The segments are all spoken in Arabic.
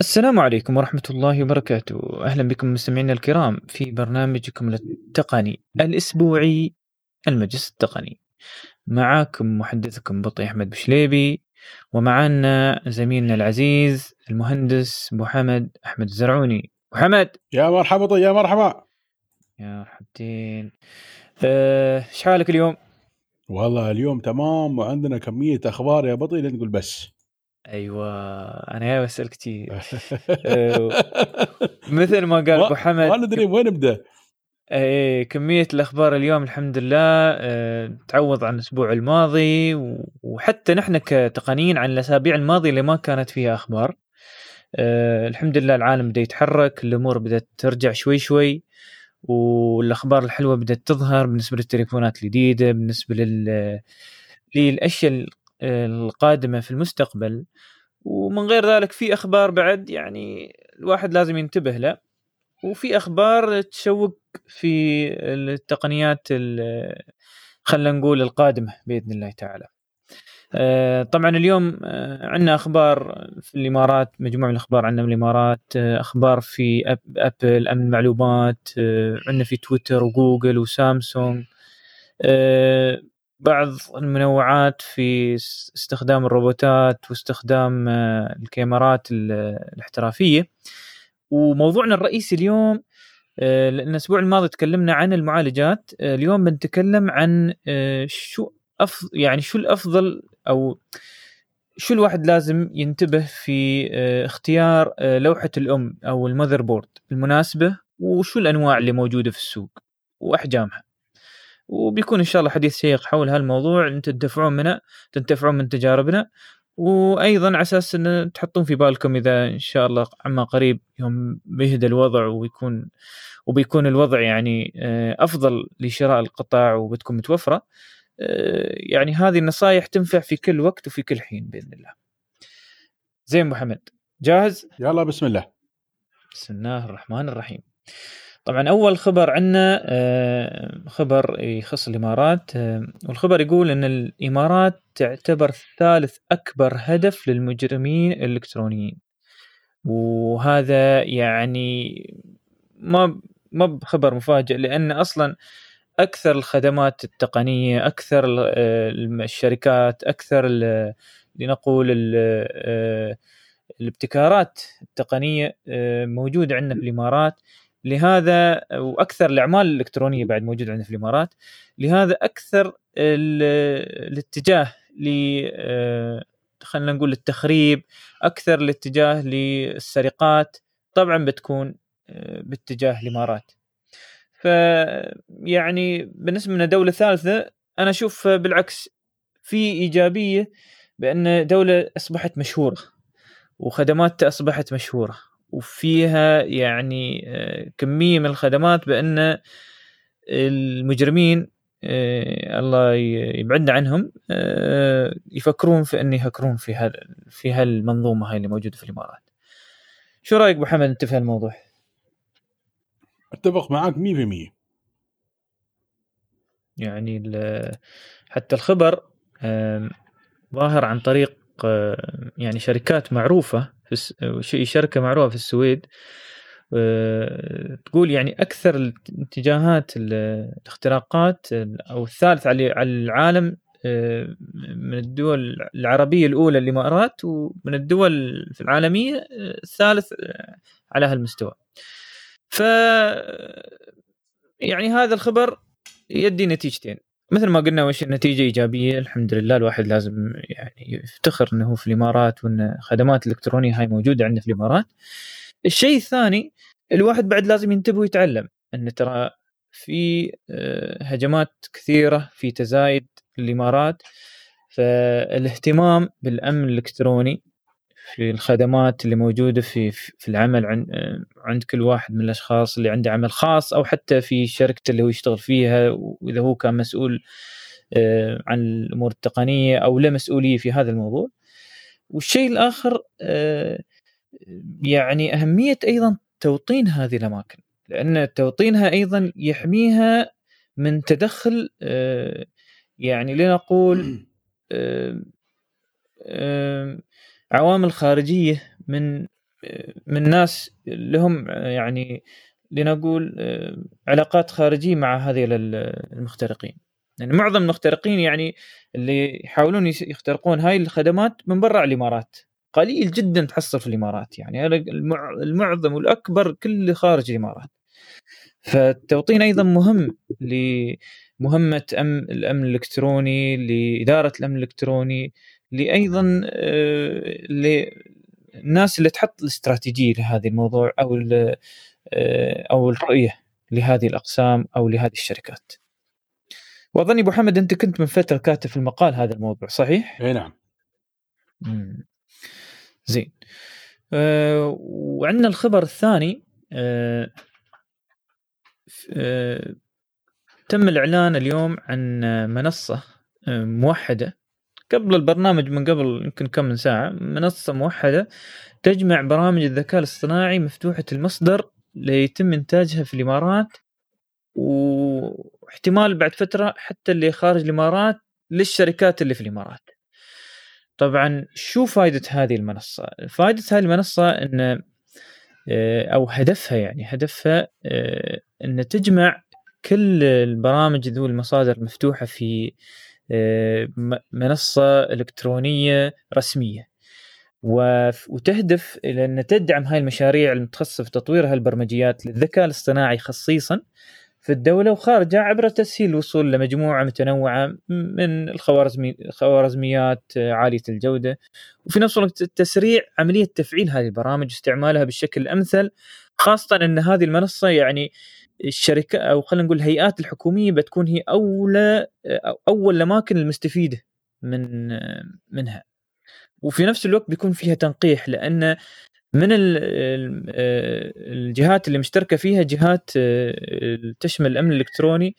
السلام عليكم ورحمة الله وبركاته. أهلا بكم مستمعينا الكرام في برنامجكم التقني الأسبوعي المجلس التقني. معاكم محدثكم بطي أحمد بشليبي ومعنا زميلنا العزيز المهندس محمد أحمد الزرعوني. محمد يا مرحبا طي يا مرحبا. يا مرحبتين أه شحالك اليوم؟ والله اليوم تمام وعندنا كمية أخبار يا بطي لا تقول بس. أيوه أنا جاي بسال كثير أه، مثل ما قال أبو حمد ما ندري وين نبدأ. إيه كمية الأخبار اليوم الحمد لله أه تعوض عن الأسبوع الماضي وحتى نحن كتقنيين عن الأسابيع الماضية اللي ما كانت فيها أخبار. أه الحمد لله العالم بدأ يتحرك الأمور بدأت ترجع شوي شوي والأخبار الحلوة بدأت تظهر بالنسبة للتليفونات الجديدة بالنسبة لل للأشياء القادمة في المستقبل ومن غير ذلك في أخبار بعد يعني الواحد لازم ينتبه له. وفي أخبار تشوق في التقنيات خلينا نقول القادمة بإذن الله تعالى. آه، طبعا اليوم آه، عندنا أخبار في الإمارات مجموعة من الأخبار عندنا من الإمارات آه، أخبار في أبل أمن المعلومات عندنا في تويتر وجوجل وسامسونج بعض المنوعات في استخدام الروبوتات واستخدام الكاميرات الاحترافية. وموضوعنا الرئيسي اليوم لأن الأسبوع الماضي تكلمنا عن المعالجات اليوم بنتكلم عن شو أفضل يعني شو الأفضل أو شو الواحد لازم ينتبه في آه، اختيار آه، لوحة الأم أو المذر بورد المناسبة وشو الأنواع اللي موجودة في السوق وأحجامها. وبيكون إن شاء الله حديث شيق حول هالموضوع أنت تدفعون منه تنتفعون من تجاربنا وأيضا على أساس إن تحطون في بالكم إذا إن شاء الله عما قريب يوم بيهدى الوضع ويكون وبيكون الوضع يعني آه، أفضل لشراء القطع وبتكون متوفرة آه، يعني هذه النصائح تنفع في كل وقت وفي كل حين بإذن الله. زين محمد جاهز؟ يلا بسم الله. بسم الله الرحمن الرحيم. طبعا أول خبر عندنا آه، خبر يخص الإمارات آه، والخبر يقول إن الإمارات تعتبر ثالث أكبر هدف للمجرمين الإلكترونيين. وهذا يعني ما ما بخبر مفاجئ لأن أصلا أكثر الخدمات التقنية أكثر آه، الشركات أكثر لنقول الابتكارات التقنية موجودة عندنا في الإمارات لهذا وأكثر الأعمال الإلكترونية بعد موجودة عندنا في الإمارات لهذا أكثر الاتجاه ل خلينا نقول التخريب أكثر الاتجاه للسرقات طبعا بتكون باتجاه الإمارات. ف يعني بالنسبة لنا دوله ثالثه أنا أشوف بالعكس في إيجابية بأن دولة أصبحت مشهورة وخدماتها أصبحت مشهورة. وفيها يعني آه، كمية من الخدمات بأن المجرمين آه، الله يبعدنا عنهم آه، يفكرون في أن يهكرون في في هالمنظومة هاي اللي موجودة في الإمارات. شو رأيك ابو حمد انت في هالموضوع؟ أتفق معاك 100% يعني حتى الخبر ظاهر عن طريق يعني شركات معروفة في شركة معروفة في السويد تقول يعني أكثر الاتجاهات الاختراقات أو الثالث على العالم من الدول العربية الأولى الإمارات ومن الدول العالمية الثالث على هالمستوى ف يعني هذا الخبر يدي نتيجتين. مثل ما قلنا وش النتيجة إيجابية الحمد لله الواحد لازم يعني يفتخر إنه هو في الإمارات وإن خدمات الالكترونيه هاي موجودة عندنا في الإمارات. الشيء الثاني الواحد بعد لازم ينتبه ويتعلم إن ترى في آه، هجمات كثيرة في تزايد الإمارات. فالاهتمام بالأمن الإلكتروني في الخدمات اللي موجودة في في العمل عند عند كل واحد من الأشخاص اللي عنده عمل خاص أو حتى في شركته اللي هو يشتغل فيها وإذا هو كان مسؤول آه، عن الأمور التقنية أو له مسؤولية في هذا الموضوع. والشيء الآخر آه، يعني أهمية أيضا توطين هذه الأماكن لأن توطينها أيضا يحميها من تدخل آه، يعني لنقول عوامل خارجيه من من ناس لهم يعني لنقول علاقات خارجية مع هذه المخترقين. يعني معظم المخترقين يعني اللي يحاولون يخترقون هاي الخدمات من برا الإمارات. قليل جدا تحصل في الإمارات. يعني المعظم والأكبر كله خارج الإمارات. فالتوطين أيضا مهم لمهمة أم الأمن الإلكتروني لإدارة الأمن الإلكتروني. لايضا آه، للناس اللي تحط الاستراتيجية لهذا الموضوع أو آه، أو الرؤية لهذه الأقسام أو لهذه الشركات. واظن أبو حمد أنت كنت من فترة كاتب في المقال هذا الموضوع صحيح؟ إي نعم. زين. أه وعندنا الخبر الثاني أه أه تم الإعلان اليوم عن منصة آه، موحدة قبل البرنامج من قبل يمكن كم من ساعة منصة موحدة تجمع برامج الذكاء الاصطناعي مفتوحة المصدر ليتم إنتاجها في الإمارات واحتمال بعد فترة حتى اللي خارج الإمارات للشركات اللي في الإمارات. طبعا شو فائده هذه المنصة؟ فائده هذه المنصة إن آه، أو هدفها يعني هدفها آه، إن تجمع كل البرامج ذو المصادر المفتوحة في منصة إلكترونية رسمية. وتهدف إلى أن تدعم هاي المشاريع المتخصصة في تطوير هالبرمجيات للذكاء الاصطناعي خصيصا في الدولة وخارجها عبر تسهيل الوصول لمجموعة متنوعة من الخوارزمي الخوارزميات عالية الجودة. وفي نفس الوقت تسريع عملية تفعيل هذه البرامج واستعمالها بالشكل الأمثل خاصة أن هذه المنصة يعني الشركة أو خلينا نقول الهيئات الحكومية بتكون هي أولى أول الأماكن المستفيدة من منها. وفي نفس الوقت بيكون فيها تنقيح لأن من الجهات اللي مشتركة فيها جهات تشمل الأمن الإلكتروني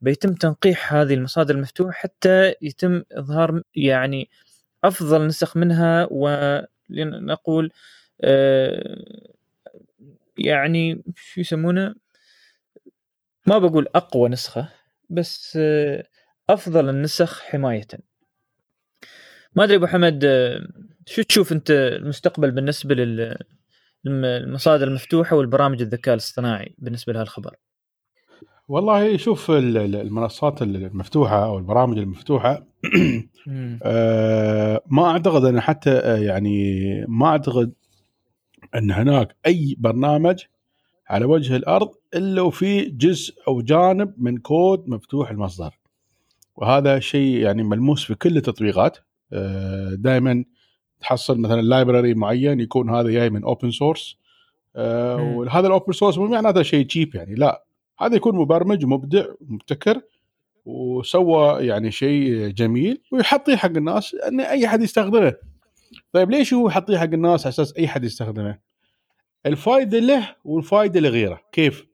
بيتم تنقيح هذه المصادر المفتوحة حتى يتم إظهار يعني أفضل نسخ منها ولنقول آه، يعني شو يسمونه؟ ما بقول أقوى نسخة بس آه، أفضل النسخ حماية ما أدري أبو حمد شو تشوف أنت المستقبل بالنسبة للمصادر المفتوحة والبرامج الذكاء الاصطناعي بالنسبة لهذا الخبر؟ والله شوف المنصات المفتوحة أو البرامج المفتوحة آه ما أعتقد أن حتى آه، يعني ما أعتقد أن هناك أي برنامج على وجه الأرض إلا وفي جزء أو جانب من كود مفتوح المصدر. وهذا شيء يعني ملموس في كل التطبيقات. آه، دائما تحصل مثلا library معين يكون هذا جاي من open source آه، وهذا ال open source مو معناته شيء cheap يعني لا. هذا يكون مبرمج مبدع مبتكر وسوى يعني شيء جميل ويحطه حق الناس إن أي حد يستخدمه. طيب ليش هو يحطيه حق الناس على أساس أي حد يستخدمه؟ الفائده له والفائده لغيره. كيف؟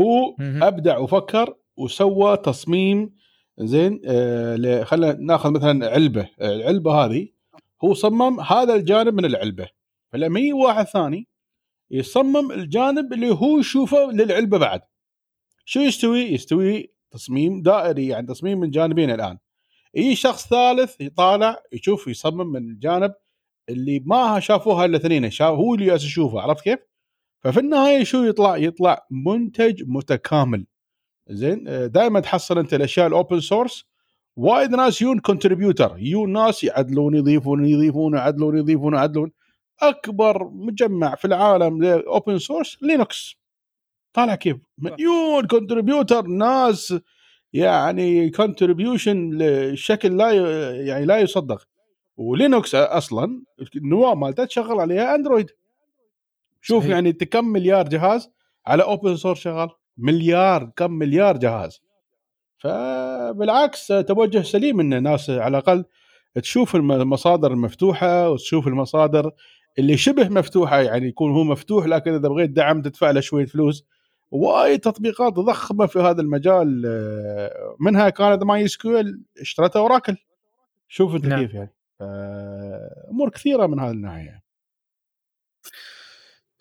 هو أبدع وفكر وسوى تصميم زين آه خلينا ناخذ مثلا علبة. العلبة هذه هو صمم هذا الجانب من العلبة. فلما يجي واحد ثاني يصمم الجانب اللي هو يشوفه للعلبة بعد. شو يستوي؟ يستوي تصميم دائري يعني تصميم من جانبين الآن. يجي شخص ثالث يطالع يشوف يصمم من الجانب اللي ما شافوه الاثنين شاف هو اللي يشوفه عرفت كيف؟ ففي النهاية شو يطلع؟ يطلع منتج متكامل. زين؟ دائما تحصل أنت الأشياء ال open source وايد ناس يون contributor يون ناس يعدلون يضيفون يضيفون يعدلون يضيفون يعدلون. أكبر مجمع في العالم لل open source لينكس. طالع كيف؟ مليون contributor ناس يعني contribution بشكل لا يعني لا يصدق. ولينكس أصلا النواه مالته تشغل عليها أندرويد. شوف صحيح. يعني كم مليار جهاز على open source شغال. مليار كم مليار جهاز. فبالعكس توجه سليم إن الناس على الأقل تشوف المصادر المفتوحة وتشوف المصادر اللي شبه مفتوحة يعني يكون هو مفتوح لكن إذا بغيت دعم تدفع له شوية فلوس. وايد تطبيقات ضخمة في هذا المجال منها كانت MySQL اشترتها اوراكل شوف أنت نعم. كيف يعني. امور كثيرة من هذه الناحية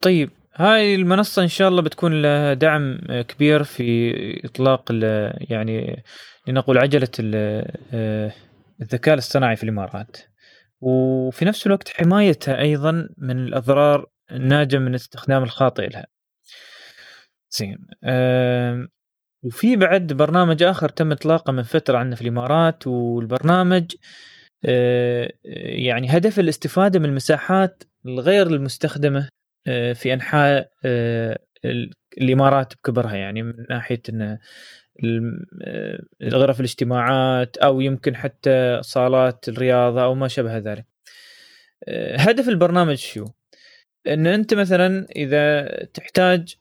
طيب هاي المنصة إن شاء الله بتكون لها دعم كبير في إطلاق يعني لنقول عجلة آه، الذكاء الاصطناعي في الإمارات وفي نفس الوقت حمايتها أيضا من الأضرار الناجمة من الاستخدام الخاطئ لها. زين وفي بعد برنامج آخر تم إطلاقه من فترة عندنا في الإمارات والبرنامج آه يعني هدف الاستفادة من المساحات الغير المستخدمة آه في أنحاء آه الإمارات بكبرها يعني من ناحية إن غرف الاجتماعات أو يمكن حتى صالات الرياضة أو ما شابه ذلك. هدف البرنامج شو؟ إن أنت مثلا إذا تحتاج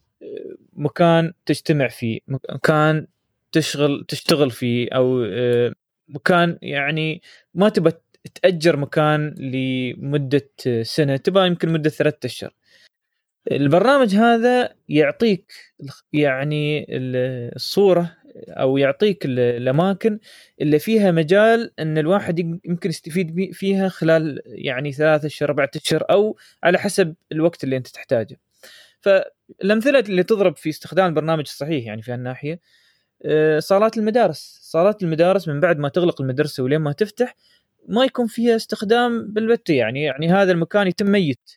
مكان تجتمع فيه، مكان تشغل تشتغل فيه أو مكان يعني ما تبى تأجر مكان لمدة سنة تبغى يمكن مدة ثلاثة أشهر البرنامج هذا يعطيك يعني الصورة أو يعطيك الأماكن اللي فيها مجال إن الواحد يمكن يستفيد فيها خلال يعني ثلاثة أشهر أربعة أشهر أو على حسب الوقت اللي أنت تحتاجه. فالأمثلة اللي تضرب في استخدام البرنامج الصحيح يعني في هالناحية آه، صالات المدارس، صالات المدارس من بعد ما تغلق المدرسة ولين ما تفتح ما يكون فيها استخدام بالبتة يعني يعني هذا المكان يتم ميت.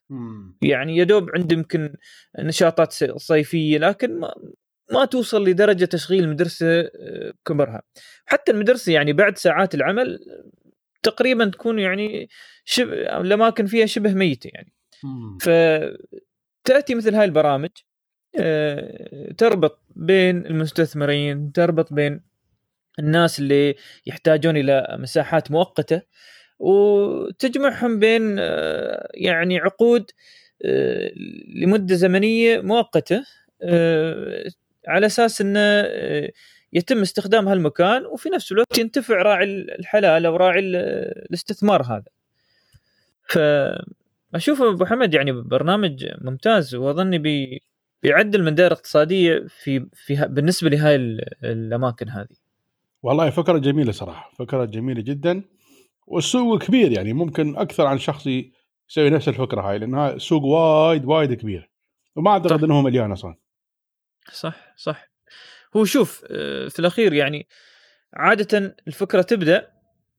يعني يا دوب عنده يمكن نشاطات صيفية لكن ما ما توصل لدرجة تشغيل المدرسة آه، كبرها. حتى المدرسة يعني بعد ساعات العمل تقريبا تكون يعني شبه الأماكن فيها شبه ميتة يعني. فتاتي مثل هاي البرامج آه، تربط بين المستثمرين تربط بين الناس اللي يحتاجون إلى مساحات مؤقتة وتجمعهم بين آه، يعني عقود لمدة زمنية مؤقتة على أساس إنه آه، يتم استخدام هالمكان وفي نفس الوقت ينتفع راعي الحلال أو راعي الاستثمار هذا. فاشوف أبو حمد يعني برنامج ممتاز وأظني بي بيعدل من دائره اقتصادية في في بالنسبة لهاي الأماكن هذه. والله فكرة جميلة صراحة، فكرة جميلة جدا والسوق كبير يعني ممكن أكثر عن شخص يسوي نفس الفكرة هاي لأنها سوق وايد وايد كبير وما أعتقد انه مليان أصلا. صح صح. هو شوف آه، في الأخير يعني عادة الفكرة تبدأ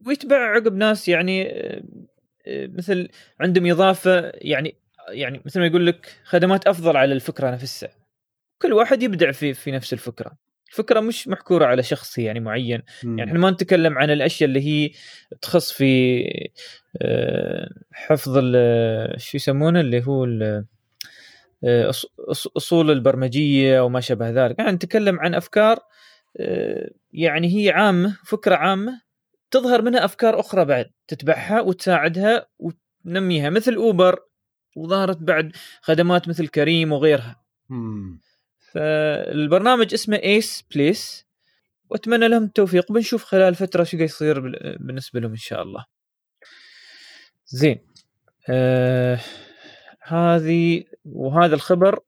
ويتبع عقب ناس يعني آه، آه، مثل عندهم إضافة يعني يعني مثل ما يقول لك خدمات أفضل على الفكرة نفسها. كل واحد يبدع في في نفس الفكرة. الفكرة مش محكورة على شخص يعني معين. م. يعني إحنا ما نتكلم عن الأشياء اللي هي تخص في حفظ شو يسمونه؟ اللي هو آه، أصول البرمجية وما شابه ذلك. يعني نتكلم عن أفكار آه، يعني هي عامة فكرة عامة تظهر منها أفكار أخرى بعد تتبعها وتساعدها وتنميها مثل أوبر وظهرت بعد خدمات مثل كريم وغيرها. فالبرنامج اسمه ايس بليس وأتمنى لهم التوفيق. بنشوف خلال فترة شو يصير بالنسبة لهم إن شاء الله. زين. آه هذه وهذا الخبر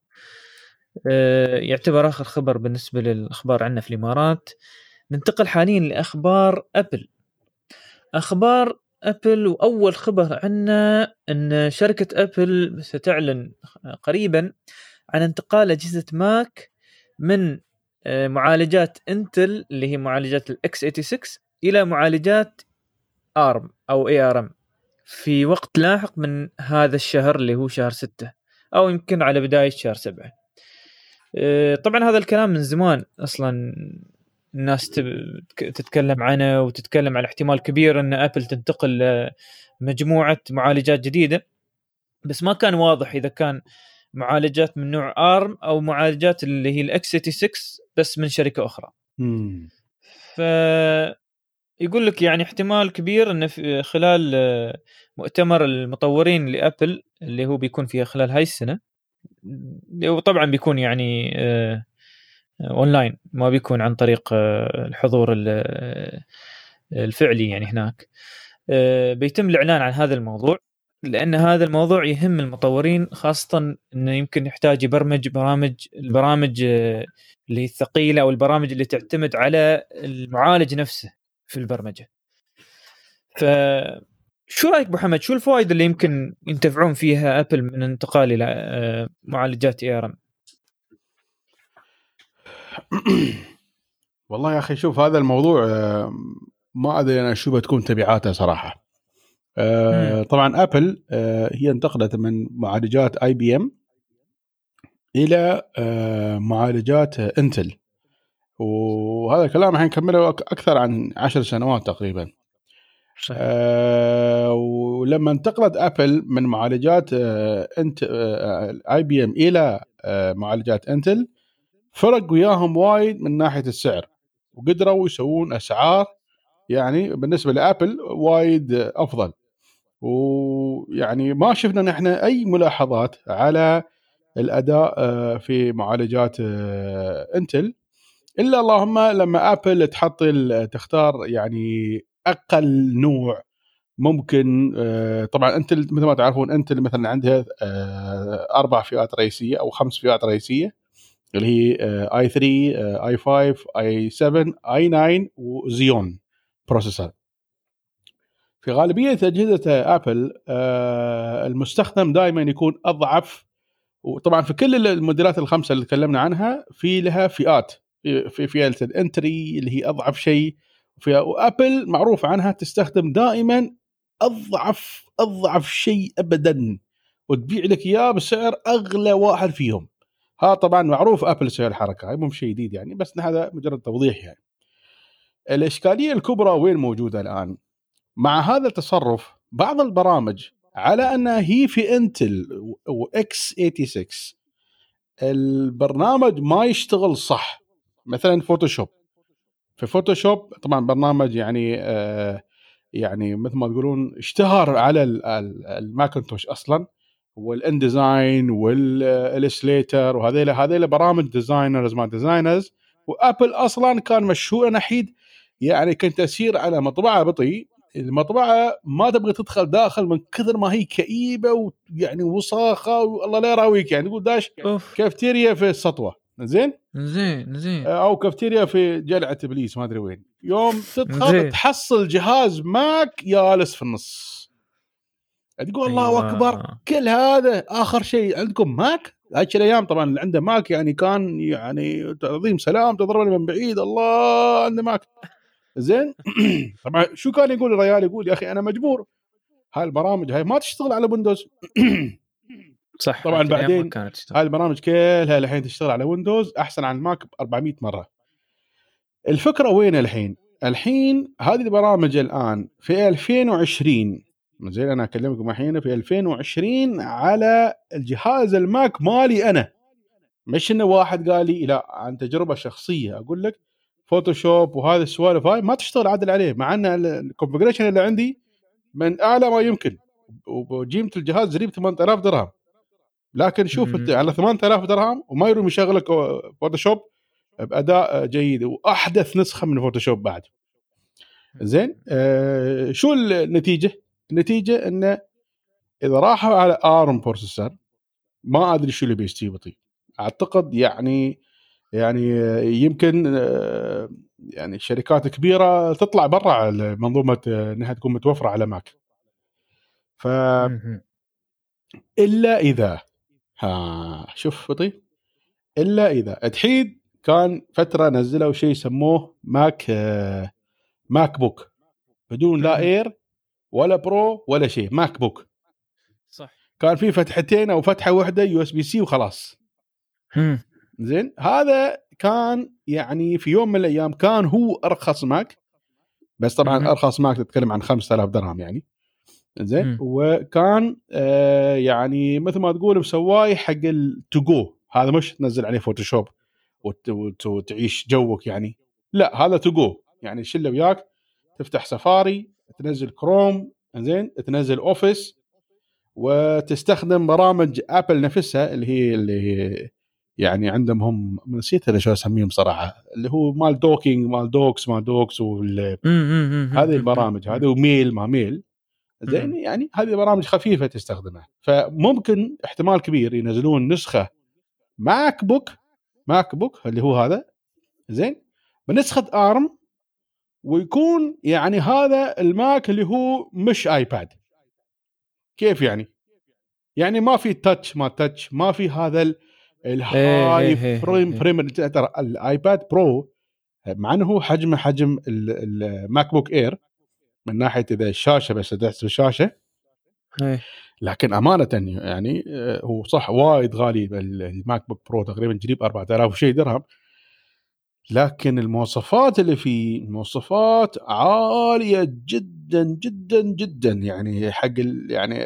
آه، يعتبر آخر خبر بالنسبة للأخبار عندنا في الإمارات. ننتقل حاليا لأخبار أبل. أخبار أبل وأول خبر عندنا إن شركة أبل ستعلن قريبا عن انتقال أجهزة ماك من آه، معالجات انتل اللي هي معالجات ال x86 إلى معالجات ARM أو ARM في وقت لاحق من هذا الشهر اللي هو شهر ستة أو يمكن على بداية شهر سبعة. آه، طبعا هذا الكلام من زمان أصلا الناس تتكلم عنه وتتكلم على احتمال كبير إن ابل تنتقل لمجموعة معالجات جديدة. بس ما كان واضح إذا كان معالجات من نوع ARM أو معالجات اللي هي ال x86 بس من شركة أخرى. مم. ف يقول لك يعني احتمال كبير انه في خلال آه، مؤتمر المطورين لأبل اللي هو بيكون فيها خلال هاي السنة وطبعا بيكون يعني آه، اونلاين ما بيكون عن طريق آه، الحضور الفعلي يعني هناك بيتم الإعلان عن هذا الموضوع لأن هذا الموضوع يهم المطورين خاصة إنه يمكن يحتاج يبرمج برامج البرامج اللي الثقيلة أو البرامج اللي تعتمد على المعالج نفسه في البرمجة. ف شو رأيك ابو حمد شو الفوائد اللي يمكن ينتفعون فيها ابل من الانتقال إلى آه، معالجات AR والله يا أخي شوف هذا الموضوع آه، ما أدري أنا شو بتكون تبعاته صراحة. آه طبعا آبل آه هي انتقلت من معالجات IBM إلى آه معالجات إنتل. وهذا الكلام الحين كم له أكثر عن عشر سنوات تقريبا. صحيح. آه ولما انتقلت آبل من معالجات آه انت IBM إلى آه معالجات إنتل فرق وياهم وايد من ناحية السعر. وقدروا يسوون أسعار يعني بالنسبة لآبل وايد أفضل. ويعني ما شفنا نحن أي ملاحظات على الأداء آه، في معالجات آه، إنتل. إلا اللهم لما آبل تحط تختار يعني أقل نوع ممكن آه، طبعا إنتل مثل ما تعرفون إنتل مثلا عندها أربع فئات رئيسية أو خمس فئات رئيسية اللي هي i3 i5 i7 i9 و Xeon processor. في غالبية أجهزة آبل آه، المستخدم دائما يكون أضعف وطبعا في كل الموديلات الخمسة اللي تكلمنا عنها في لها فئات في فئة ال entry اللي هي أضعف شيء وآبل معروف عنها تستخدم دائما أضعف أضعف شيء ابدا وتبيع لك إياه بسعر أغلى واحد فيهم. ها طبعا معروف آبل تسوي الحركة هاي مو شيء جديد يعني بس هذا مجرد توضيح يعني. الإشكالية الكبرى وين موجودة الآن؟ مع هذا التصرف بعض البرامج على انها هي في انتل و x86 البرنامج ما يشتغل صح. مثلا فوتوشوب في فوتوشوب طبعا برنامج يعني آه يعني مثل ما تقولون اشتهر على الماكنتوش أصلا وال InDesign وال Illustrator وهذيلا هذيلا برامج designers ما designers وابل أصلا كان مشهور نحيد. يعني كنت أسير على مطبعة بطيء المطبعة ما تبغى تدخل داخل من كثر ما هي كئيبة ويعني وصاخه والله لا يراويك يعني تقول داش كافتيريا في السطوة. زين؟ زين زين. أو كافتيريا في قلعة إبليس ما أدري وين. يوم تدخل تحصل جهاز Mac جالس في النص. تقول الله أيوة. أكبر كل هذا آخر شيء عندكم Mac؟ هاي الأيام طبعا اللي عنده Mac يعني كان يعني تعظيم سلام تضربني من بعيد الله عنده Mac. زين؟ طبعا شو كان يقول الرجال يقول يا أخي أنا مجبور. هاي البرامج هاي ما تشتغل على Windows صح طبعا بعدين هاي البرامج كلها الحين تشتغل على Windows أحسن عن ال Mac ب 400 مرة. الفكرة وين الحين؟ الحين هذه البرامج الآن في 2020 زين أنا أكلمكم الحين في 2020 على الجهاز ال Mac مالي أنا. مش إنه واحد قال لي لا عن تجربة شخصية. أقول لك Photoshop وهذه السوالف هاي ما تشتغل عدل عليه مع إن ال configuration اللي عندي من أعلى ما يمكن وقيمه الجهاز قريب 8000 درهم. لكن شوف أنت على 8000 درهم وما يروم يشغلك Photoshop بأداء جيد وأحدث نسخة من Photoshop بعد. زين آه شو النتيجة؟ النتيجة انه إذا راحوا على ARM processor ما أدري شو اللي بيستوي بطي. أعتقد يعني يعني يمكن يعني شركات كبيرة تطلع برا منظومة إنها تكون متوفرة على Mac ف إلا إذا ها شوف بطي. إلا إذا تحيد كان فترة نزلوا شيء يسموه Mac MacBook بدون لا Air ولا Pro ولا شيء MacBook صح. كان في فتحتين أو فتحة واحدة USB-C وخلاص. زين؟ هذا كان يعني في يوم من الأيام كان هو أرخص Mac بس طبعا مم. أرخص Mac تتكلم عن 5000 درهم يعني. زين؟ وكان آه يعني مثل ما تقول مسوايه حق ال to go هذا مش تنزل عليه Photoshop وتعيش جوك يعني. لا هذا to go يعني شله وياك تفتح سفاري تنزل كروم زين؟ تنزل Office وتستخدم برامج Apple نفسها اللي هي اللي هي يعني عندهم هم نسيت أنا شو أسميهم صراحة اللي هو مال docking مال docs مال docs هذه البرامج هذه و mail ما mail. زين يعني هذه برامج خفيفة تستخدمها. فممكن احتمال كبير ينزلون نسخة MacBook MacBook اللي هو هذا زين بنسخة ARM ويكون يعني هذا ال Mac اللي هو مش iPad. كيف يعني؟ يعني ما في touch ما touch ما في هذا الهاي frame frame ترى ال iPad Pro مع إنه هو حجمه حجم ال MacBook Air من ناحية إذا الشاشه بس تحسب الشاشه إيه. لكن أمانة يعني آه، هو صح وايد غالي ال- ال MacBook Pro تقريبا قريب 4000 وشيء درهم. لكن المواصفات اللي فيه مواصفات عالية جدا جدا جدا. يعني حق ال- يعني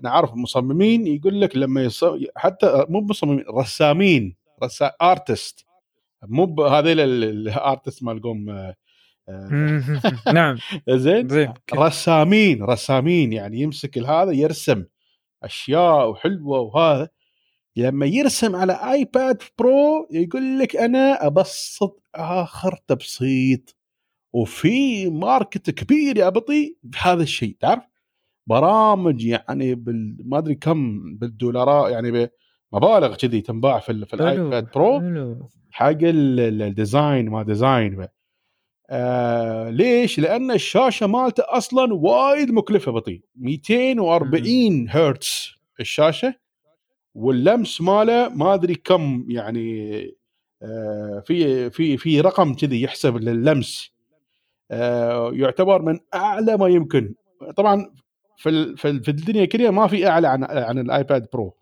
أنا عارف مصممين يقول لك لما يص... حتى مو مصممين رسامين رسا artist مو هذيل ال artist مالقوم آه، آه، نعم. زين؟ زين رسامين رسامين يعني يمسك هذا يرسم أشياء وحلوة وهذا. لما يرسم على iPad Pro يقول لك أنا أبسط آخر تبسيط. وفي market كبير يا بطي بهذا الشيء تعرف؟ برامج يعني بال ما أدري كم بالدولارات يعني مبالغ كذي تنباع في, ال- في ال iPad Pro حق ال- ال- ال design ما design بقى. آه ليش؟ لأن الشاشة مالته أصلا وايد مكلفة بطي 240 هرتز الشاشة. واللمس ماله ما أدري كم يعني آه في في في رقم كذي يحسب لللمس. آه يعتبر من أعلى ما يمكن. طبعا في في الدنيا كلها ما في أعلى عن عن ال iPad Pro.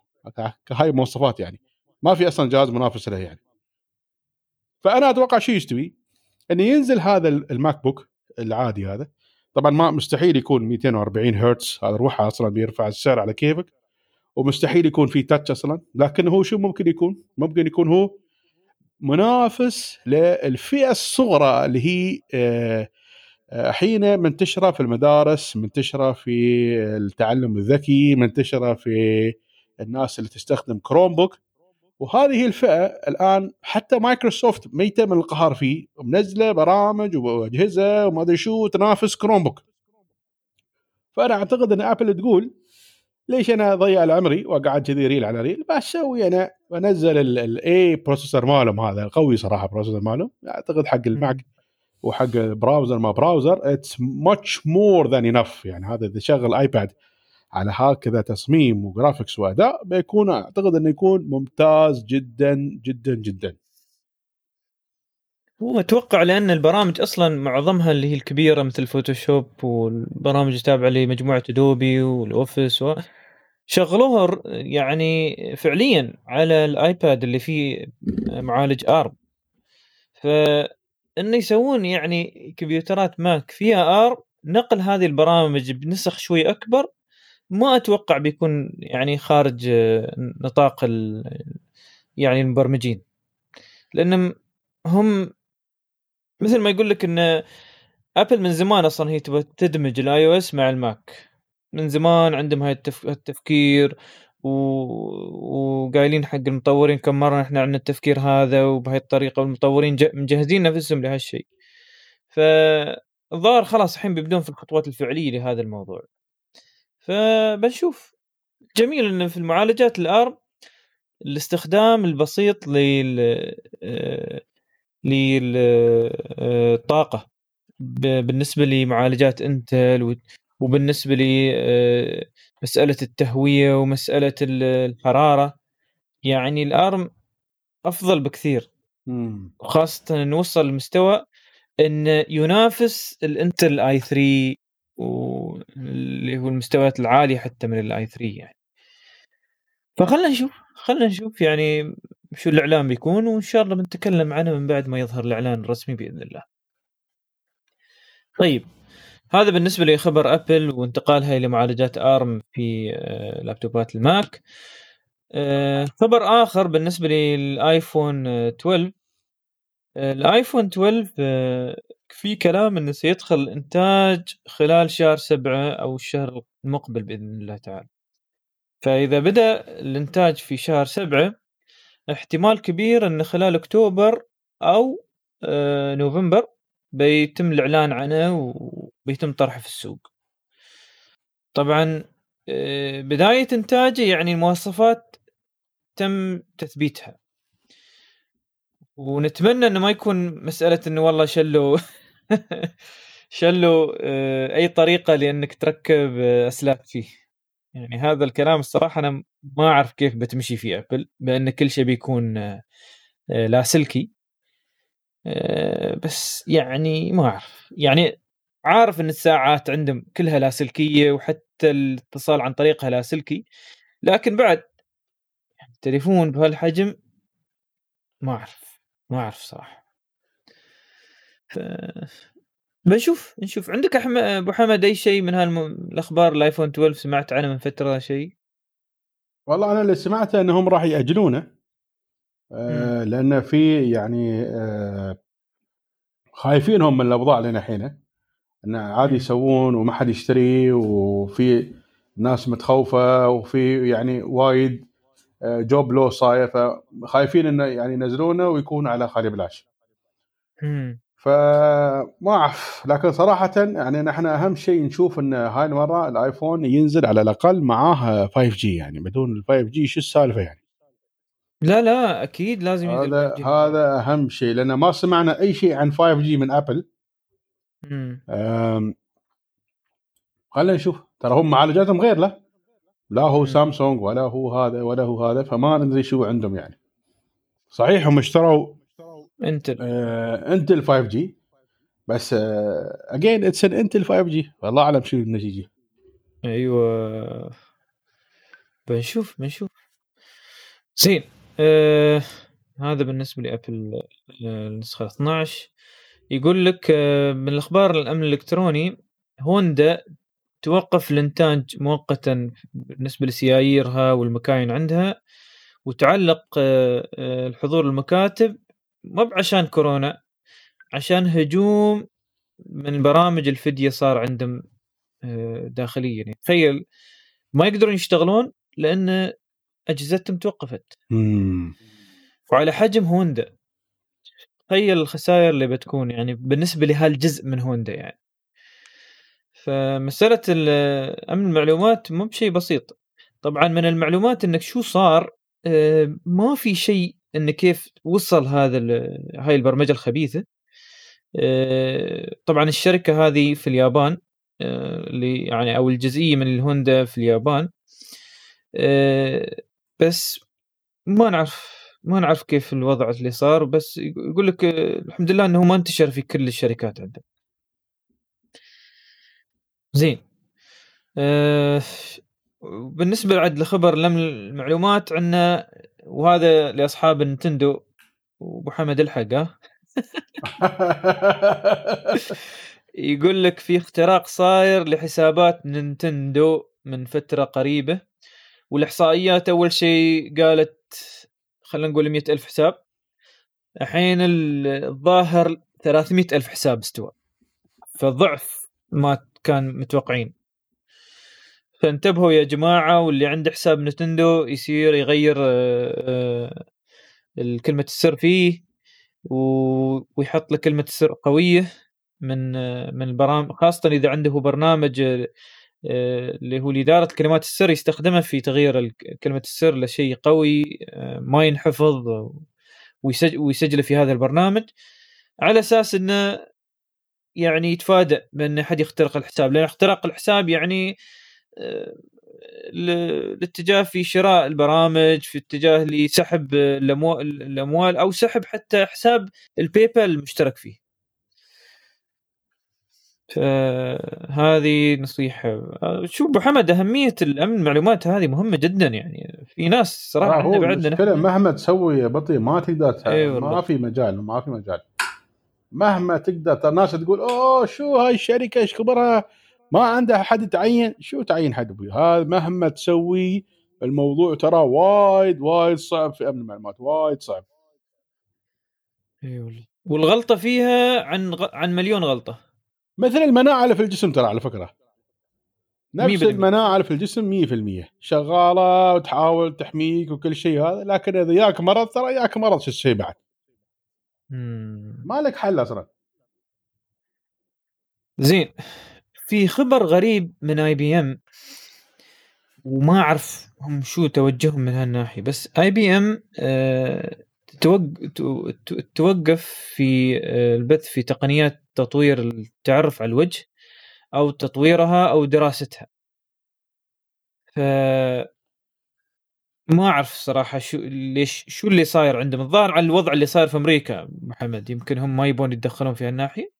هاي مواصفات يعني. ما في أصلا جهاز منافس له يعني. فأنا أتوقع شو يستوي؟ إنه ينزل هذا ال MacBook العادي هذا. طبعا ما مستحيل يكون 240 هرتز. هذا روحه أصلا بيرفع السعر على كيفك. ومستحيل يكون في touch أصلا. لكن هو شو ممكن يكون؟ ممكن يكون هو منافس للفئة الصغرى اللي هي آه، آه، حين منتشرة في المدارس منتشرة في التعلم الذكي منتشرة في الناس اللي تستخدم Chromebook وهذه الفئة الآن حتى مايكروسوفت ميتة من القهر فيه ومنزله برامج وأجهزة وما أدري شو تنافس Chromebook فأنا أعتقد إن Apple تقول ليش أنا اضيع عمري واقعد كذي ريل على ريل؟ بسوي أنا بنزل ال A processor مالهم هذا القوي صراحة processor مالهم. أعتقد حق ال Mac وحق ال browser ما browser it's much more than enough يعني هذا إذا شغل iPad على هكذا تصميم و graphics وأداء بيكون أعتقد إنه يكون ممتاز جدا جدا جدا. هو أتوقع لأن البرامج أصلا معظمها اللي هي الكبيرة مثل Photoshop والبرامج التابعة لمجموعة Adobe وال Office و... شغلوها يعني فعليا على ال iPad اللي فيه معالج ارم فانه يسوون يعني كمبيوترات ماك فيها ارم نقل هذه البرامج بنسخ شوي أكبر. ما أتوقع بيكون يعني خارج نطاق يعني المبرمجين. لأن هم مثل ما يقول لك إن ابل من زمان أصلا هي تبغى تدمج ال iOS مع الماك من زمان عندهم هاي التف... التفكير و... وقايلين حق المطورين كم مرة إحنا عندنا التفكير هذا وبهاي الطريقة والمطورين ج... مجهزين نفسهم لهالشيء فالظاهر خلاص الحين بيبدون في الخطوات الفعلية لهذا الموضوع. فبنشوف. جميل انه في المعالجات الأرم الاستخدام البسيط لل آه، للطاقه ب- بالنسبة لمعالجات إنتل وبالنسبة لمساله التهوية ومسألة ال- الحرارة يعني الأرم أفضل بكثير. وخاصة انه وصل لمستوى انه ينافس الإنتل آي 3 واللي هو المستويات العالية حتى من الاي 3 يعني. فخلنا نشوف خلنا نشوف يعني شو الاعلان بيكون وإن شاء الله بنتكلم عنه من بعد ما يظهر الإعلان الرسمي بإذن الله. طيب هذا بالنسبة لخبر ابل وانتقالها إلى معالجات ارم في آه، لابتوبات الماك. آه، خبر آخر بالنسبة للآيفون آه، 12 آه، الآيفون 12 آه، في كلام إنه سيدخل إنتاج خلال شهر سبعة أو الشهر المقبل بإذن الله تعالى. فإذا بدأ الإنتاج في شهر سبعة احتمال كبير إن خلال أكتوبر أو آه، نوفمبر بيتم الإعلان عنه وبيتم طرحه في السوق. طبعا آه، بداية إنتاجه يعني المواصفات تم تثبيتها. ونتمنى إنه ما يكون مسألة إنه والله شلوا شلوا آه، أي طريقة لأنك تركب أسلاك فيه. يعني هذا الكلام الصراحة أنا ما أعرف كيف بتمشي في أبل بأن كل شيء بيكون آه، لاسلكي آه، بس يعني ما أعرف يعني عارف إن الساعات عندهم كلها لاسلكيه وحتى الاتصال عن طريقها لاسلكي لكن بعد تليفون بهالحجم ما أعرف ما أعرف صراحة. بنشوف نشوف عندك أحمد أبو حمد أي شيء من هالاخبار الايفون 12 سمعت عنه من فترة شيء؟ والله أنا اللي سمعته إنهم راح يأجلونه. آه لأن في يعني آه خايفين هم من الأوضاع لنا الحين انه عادي يسوون وما حد يشتري وفي ناس متخوفة وفي يعني وايد job loss صاير. فخايفين انه يعني ينزلونه ويكون على خالي بلاش. فما أعرف. لكن صراحة يعني نحن أهم شيء نشوف إن هاي المرة الآيفون ينزل على الأقل معاه 5G يعني بدون ال 5G شو السالفة يعني؟ لا لا أكيد لازم ينزل هذا هذا أهم شيء لأن ما سمعنا أي شيء عن 5G من ابل. خلينا نشوف. ترى هم معالجاتهم غير له لا هو سامسونج ولا هو هذا ولا هو هذا فما ندري شو عندهم يعني. صحيح هم اشتروا انتل آه انتل 5G بس again it's an انتل 5G والله أعلم شو النتيجة. أيوه. بنشوف بنشوف. زين آه هذا بالنسبة لأبل آه، النسخة 12 يقول لك آه من الأخبار الأمن الإلكتروني هوندا توقف الإنتاج مؤقتا بالنسبة لسياييرها والمكاين عندها وتعلق آه، آه، الحضور المكاتب مو عشان كورونا عشان هجوم من برامج الفديه صار عندهم آه، داخليا. يعني تخيل ما يقدرون يشتغلون لأن أجهزتهم توقفت. وعلى حجم هوندا. تخيل الخسائر اللي بتكون يعني بالنسبة لهالجزء من هوندا يعني. فمسألة أمن المعلومات مو بشيء بسيط. طبعا من المعلومات إنك شو صار آه، ما في شيء انه كيف وصل هذا هاي البرمجة الخبيثة. آه، طبعا الشركة هذه في اليابان آه، اللي يعني أو الجزئية من الهوندا في اليابان. بس ما نعرف ما نعرف كيف الوضع اللي صار. بس يقول لك الحمد لله إنه ما انتشر في كل الشركات عندنا. زين. أه بالنسبة بعد لخبر لم المعلومات عندنا وهذا لأصحاب النتندو وابو حمد الحق يقول لك في اختراق صاير لحسابات نينتندو من فترة قريبة والإحصائيات أول شيء قالت خلينا نقول مئة ألف حساب. الحين الظاهر 300 ألف حساب استوى. فضعف ما كان متوقعين. فانتبهوا يا جماعة واللي عنده حساب نتندو يصير يغير آه، آه، كلمة السر فيه ويحط لك كلمة السر قوية من آه، من البرامج خاصة إذا عنده برنامج اللي هو لإدارة كلمات السر يستخدمه في تغيير كلمة السر لشيء قوي ما ينحفظ ويسجله في هذا البرنامج. على أساس إنه يعني يتفادى بأن أحد يخترق الحساب لأن اختراق الحساب يعني الاتجاه في شراء البرامج في اتجاه لسحب الأموال أو سحب حتى حساب الباي بال المشترك فيه. فهذه نصيحة. آه، شوف أبو حمد أهمية الأمن المعلومات هذه مهمة جدا يعني. في ناس صراحة آه بعدنا مهما تسوي بطيء ما تقدر أيوة ما في مجال ما في مجال. مهما تقدر الناس تقول أوه شو هاي الشركة؟ إيش كبرها ما عندها حد تعين؟ شو تعين حد أبوي؟ هذا مهما تسوي الموضوع ترى وايد وايد صعب في أمن المعلومات وايد صعب. أيوه والغلطة فيها عن غ... عن مليون غلطة. مثل المناعة اللي في الجسم ترى على فكرة. نفس المناعة في الجسم 100% شغالة وتحاول تحميك وكل شيء هذا لكن إذا ياك مرض ترى ياك مرض شو الشيء بعد؟ ما لك حل أصلا؟ زين. في خبر غريب من اي بي ام وما أعرف هم شو توجههم من هالناحية. بس اي بي ام توقف في آه، البث في تقنيات تطوير التعرف على الوجه أو تطويرها أو دراستها. ف ما أعرف صراحة شو ليش شو اللي صاير عندهم. الظاهر على الوضع اللي صاير في أمريكا محمد يمكن هم ما يبون يتدخلون في هالناحية.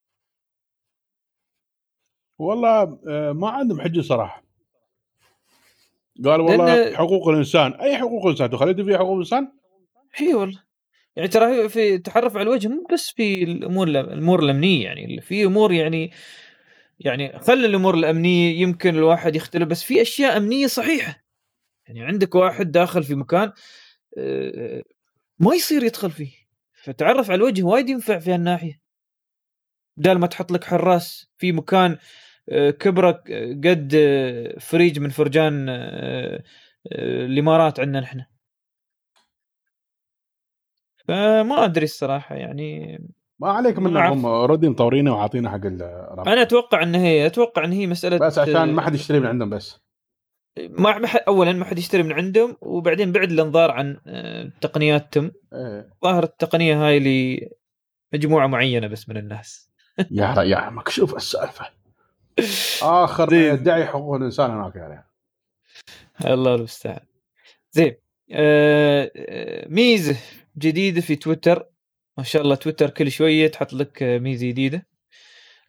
والله آه، ما عندهم حجة صراحة. قال والله لأن- حقوق الإنسان أي حقوق الإنسان خليتوا فيها حقوق الانسان إي والله. يعني ترى في التحرف على الوجه مو بس في الأمور الأمور الأمنية يعني في أمور يعني يعني خلي الأمور الأمنية يمكن الواحد يختلف بس في أشياء أمنية صحيحة. يعني عندك واحد داخل في مكان آه، ما يصير يدخل فيه. فتعرف على الوجه وايد ينفع في هالناحية. بدال ما تحط لك حراس في مكان آه، كبره آه، قد آه، فريج من فرجان آه، آه، الإمارات عندنا نحن. فما أدري الصراحة يعني. ما عليك منهم already مطورينه وعاطينه حق الرابط أنا أتوقع إن هي أتوقع إن هي مسألة بس عشان ما حد يشتري من عندهم بس. ما اولا ما حد يشتري من عندهم وبعدين بعد الأنظار عن آه، تقنياتهم. إيه. ظاهر التقنية هاي لمجموعة معينة بس من الناس. يا يا مكشوف السالفة. آخر زين. يدعي حقوق الإنسان هناك يعني. الله المستعان. زين. آه، ميزه جديدة في تويتر. ما شاء الله تويتر كل شوية تحط لك ميزة جديدة.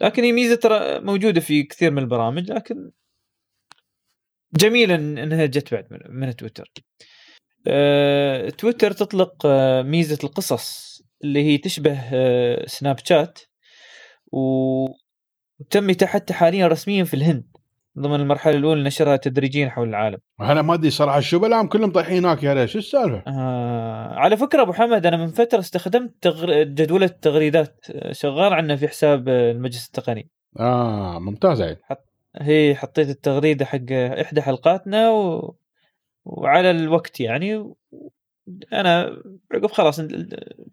لكن هي ميزة ترى موجودة في كثير من البرامج لكن جميلة إن- إنها جت بعد من, من تويتر. آه، تويتر تطلق آه، ميزة القصص اللي هي تشبه آه، سناب شات. و- وتم اتاحتها حاليا رسميا في الهند ضمن المرحلة الأولى نشرها تدريجيا حول العالم. أنا ما أدري صراحة شو بلاهم كلهم طايحين هناك يا ريت شو السالفة؟ آه على فكرة أبو حمد أنا من فترة استخدمت تغر... جدوله التغريدات آه، شغال عندنا في حساب آه، المجلس التقني. آه ممتاز عيد. هي حطيت التغريدة حق إحدى حلقاتنا و... وعلى الوقت يعني و... أنا عقب خلاص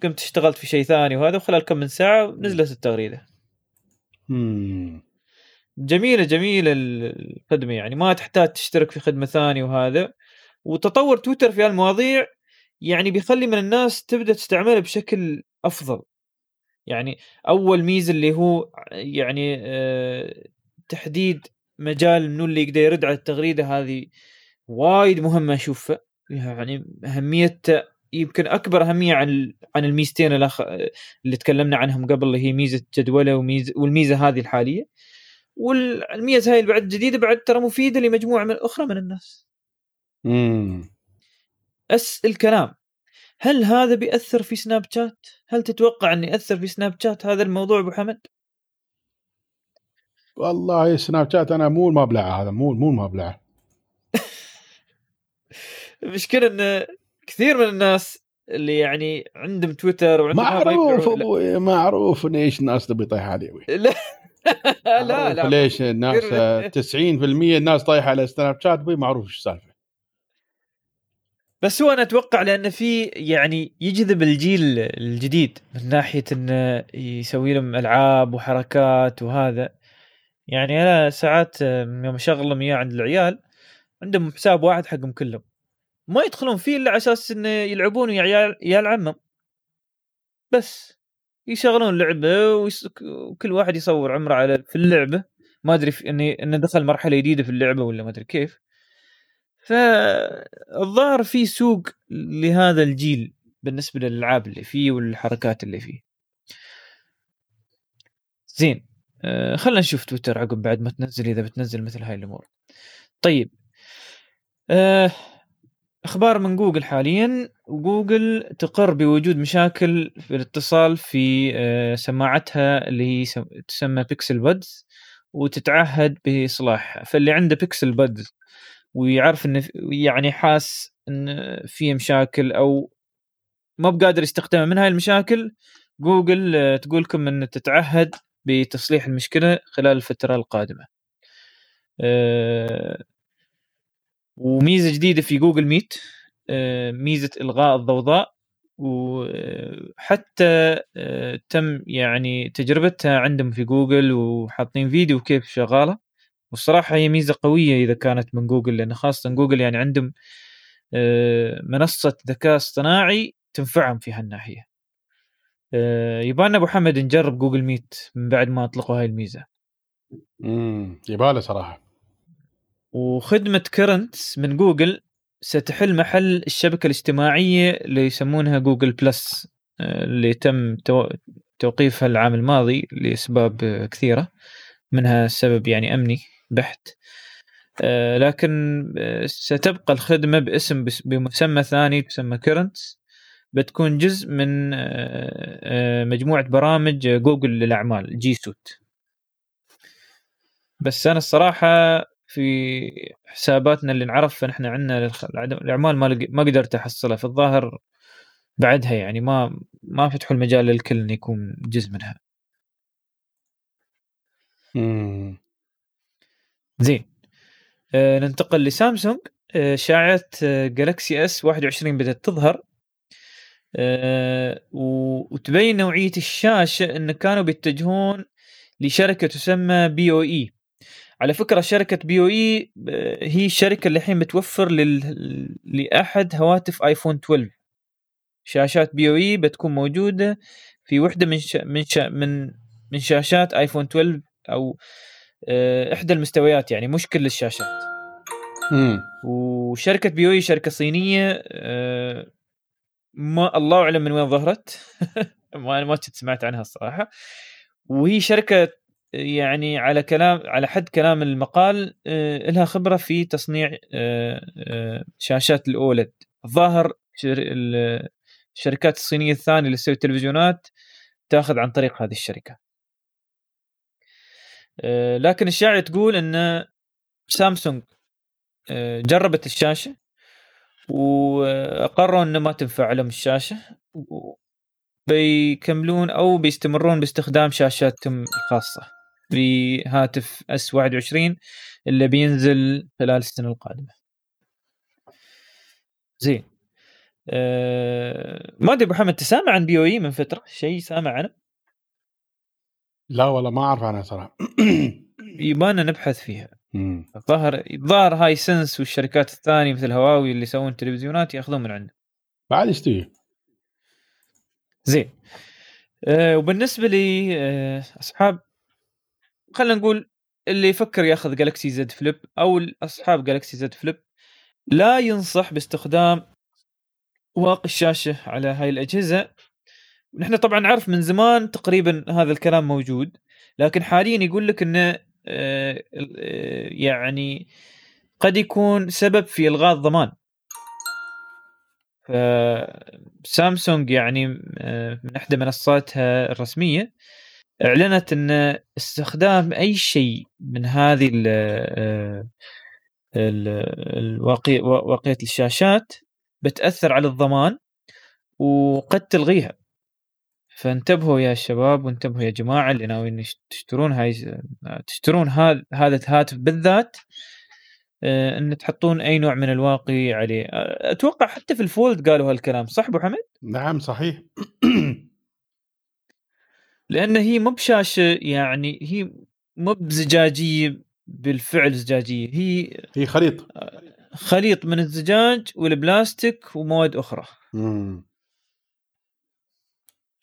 قمت اشتغلت في شيء ثاني وهذا وخلال كم من ساعة نزلت التغريدة. جميلة جميلة الخدمة يعني. ما تحتاج تشترك في خدمة ثانية وهذا. وتطور تويتر في هالمواضيع يعني بيخلي من الناس تبدأ تستعملها بشكل أفضل. يعني أول ميزة اللي هو يعني آه، تحديد مجال انه اللي يقدر يرد على التغريدة هذه وايد مهمة أشوفها. يعني أهميتها يمكن أكبر أهمية عن عن الميزتين الأخ... اللي تكلمنا عنهم قبل اللي هي ميزة جدوله وميزه والميزة هذه الحالية والميزة هاي اللي بعد جديدة بعد ترى مفيدة لمجموعة من أخرى من الناس مم. اسال كلام هل هذا بيأثر في سناب شات؟ هل تتوقع إنه يأثر في سناب شات هذا الموضوع أبو حمد؟ والله سناب شات أنا مو المبلعه هذا مو مو المبلعه المشكلة ان كثير من الناس اللي يعني عندهم تويتر وعندهم معروف أبوي معروف إيش الناس تبي طيحه عليه أبوي. لا. لا لا. ليش الناس كثير- آه، 90% الناس طايحة على سناب شات أبوي معروف إيش السالفة. بس هو أنا أتوقع لأنه في يعني يجذب الجيل الجديد من ناحية انه يسوي لهم ألعاب وحركات وهذا. يعني أنا ساعات يوم اشغلهم اياه عند العيال عندهم حساب واحد حقهم كلهم. ما يدخلون فيه إلا على أساس انه يلعبون ويا عيال عيال عمهم بس يشغلون لعبة. وكل واحد يصور عمره على في اللعبة. ما أدري في إنه دخل مرحلة جديدة في اللعبة ولا ما أدري كيف. فالظاهر في سوق لهذا الجيل بالنسبة للألعاب اللي فيه والحركات اللي فيه. زين آه خلينا نشوف تويتر عقب بعد ما تنزل إذا بتنزل مثل هاي الأمور. طيب آه أخبار من جوجل حاليا. وجوجل تقر بوجود مشاكل في الاتصال في آه، سماعتها اللي هي سم- تسمى بيكسل بادز وتتعهد بإصلاحها. فاللي عنده بيكسل بادز ويعرف إنه يعني حاس إن في مشاكل أو ما بقادر يستخدمها من هاي المشاكل جوجل آه، تقول لكم ان تتعهد بتصليح المشكلة خلال الفترة القادمة. آه، وميزة جديدة في جوجل ميت آه، ميزة إلغاء الضوضاء وحتى آه، تم يعني تجربتها عندهم في جوجل وحاطين فيديو كيف شغالة. والصراحة هي ميزة قوية إذا كانت من جوجل لأن خاصة جوجل يعني عندهم آه، منصة ذكاء اصطناعي تنفعهم في هالناحية. آه، يبغانا أبو حمد نجرب جوجل ميت من بعد ما أطلقوا هاي الميزة. امم يباله صراحة. وخدمة كرنتس من جوجل ستحل محل الشبكة الاجتماعية اللي يسمونها جوجل بلس آه، اللي تم تو- توقيفها العام الماضي لأسباب آه، كثيرة منها سبب يعني أمني بحت. آه، لكن آه، ستبقى الخدمة باسم بمسمى ثاني تسمى كيرنتس بتكون جزء من مجموعة برامج جوجل للأعمال جي سوت بس أنا الصراحة في حساباتنا اللي نعرف فنحن عندنا الأعمال ما لق- ما قدرت أحصلها. في الظاهر بعدها يعني ما ما فتحوا المجال للكل إنه يكون جزء منها. زين. آه ننتقل لسامسونج. آه إشاعة آه جالكسي اس 21 بدأت تظهر. آه وتبين نوعية الشاشة إن كانوا بيتجهون لشركة تسمى بي أو اي على فكرة شركة بي أو اي هي الشركة اللي الحين بتوفر لل... لأحد هواتف آيفون 12 شاشات بي أو اي بتكون موجودة في وحدة من ش... من ش... من من شاشات آيفون 12 أو آه، إحدى المستويات يعني مش كل الشاشات. مم. وشركة بيوي شركة صينية آه، ما الله أعلم من وين ظهرت. ما أنا ما كنت سمعت عنها الصراحة. وهي شركة يعني على كلام على حد كلام المقال آه، لها خبرة في تصنيع آه، آه، شاشات الاولد الظاهر شر- ال- الشركات الصينية الثانية اللي تسوي تلفزيونات تأخذ عن طريق هذه الشركة. لكن الشائعه تقول إن سامسونج جربت الشاشة وقرروا إنه ما تنفع لهم الشاشة بيكملون أو بيستمرون باستخدام شاشاتهم الخاصة. بهاتف اس 21 اللي بينزل خلال السنة القادمة. زين. أه ما أدري أبو حمد تسامع عن بي أو اي من فترة؟ شيء سامع عنه؟ لا والله ما أعرف عنها صراحة يبانا نبحث فيها. الظاهر الظاهر هاي سنس والشركات الثانية مثل هواوي اللي يسوون تلفزيونات يأخذون من عنده بعد يستوي. زين. أه وبالنسبة لي أه أصحاب خلينا نقول اللي يفكر ياخذ جالكسي زد فليب أو أصحاب جالكسي زد فليب لا ينصح باستخدام واقي الشاشة على هاي الأجهزة. نحن طبعا نعرف من زمان تقريبا هذا الكلام موجود لكن حاليا يقول لك إنه آه، آه، يعني قد يكون سبب في إلغاء الضمان. سامسونج يعني آه، من احدى منصاتها الرسمية. إعلنت إن استخدام أي شيء من هذه ال ال- الواقي واقية الشاشات بتأثر على الضمان وقد تلغيها. فانتبهوا يا شباب وانتبهوا يا جماعة اللي ناويين تشترون هاي تشترون هذا الهاتف بالذات آه، إن تحطون أي نوع من الواقي عليه. آه، أتوقع حتى في الفولد قالوا هالكلام صح أبو حمد؟ نعم صحيح. لأن هي مو بشاشة يعني هي مو بزجاجية بالفعل زجاجية هي هي خليط. خليط من الزجاج والبلاستيك ومواد أخرى. مم.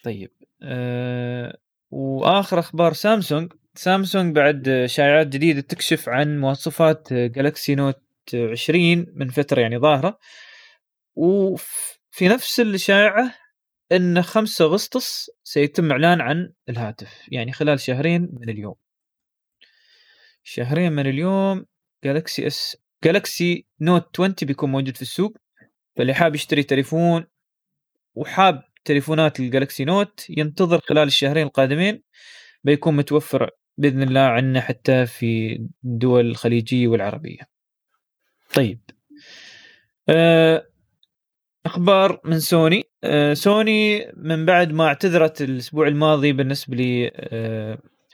طيب أه وآخر أخبار سامسونج. سامسونج بعد شائعات جديدة تكشف عن مواصفات جالكسي نوت 20 من فترة يعني ظاهرة. وفي نفس الشائعة إن 5 أغسطس سيتم إعلان عن الهاتف يعني خلال شهرين من اليوم. شهرين من اليوم جالكسي إس جالكسي نوت 20 بيكون موجود في السوق. فاللي حاب يشتري تليفون وحاب تليفونات الجالكسي نوت ينتظر خلال الشهرين القادمين. بيكون متوفر بإذن الله عندنا حتى في الدول الخليجية والعربية. طيب. آه، أخبار من سوني. سوني من بعد ما اعتذرت الأسبوع الماضي بالنسبة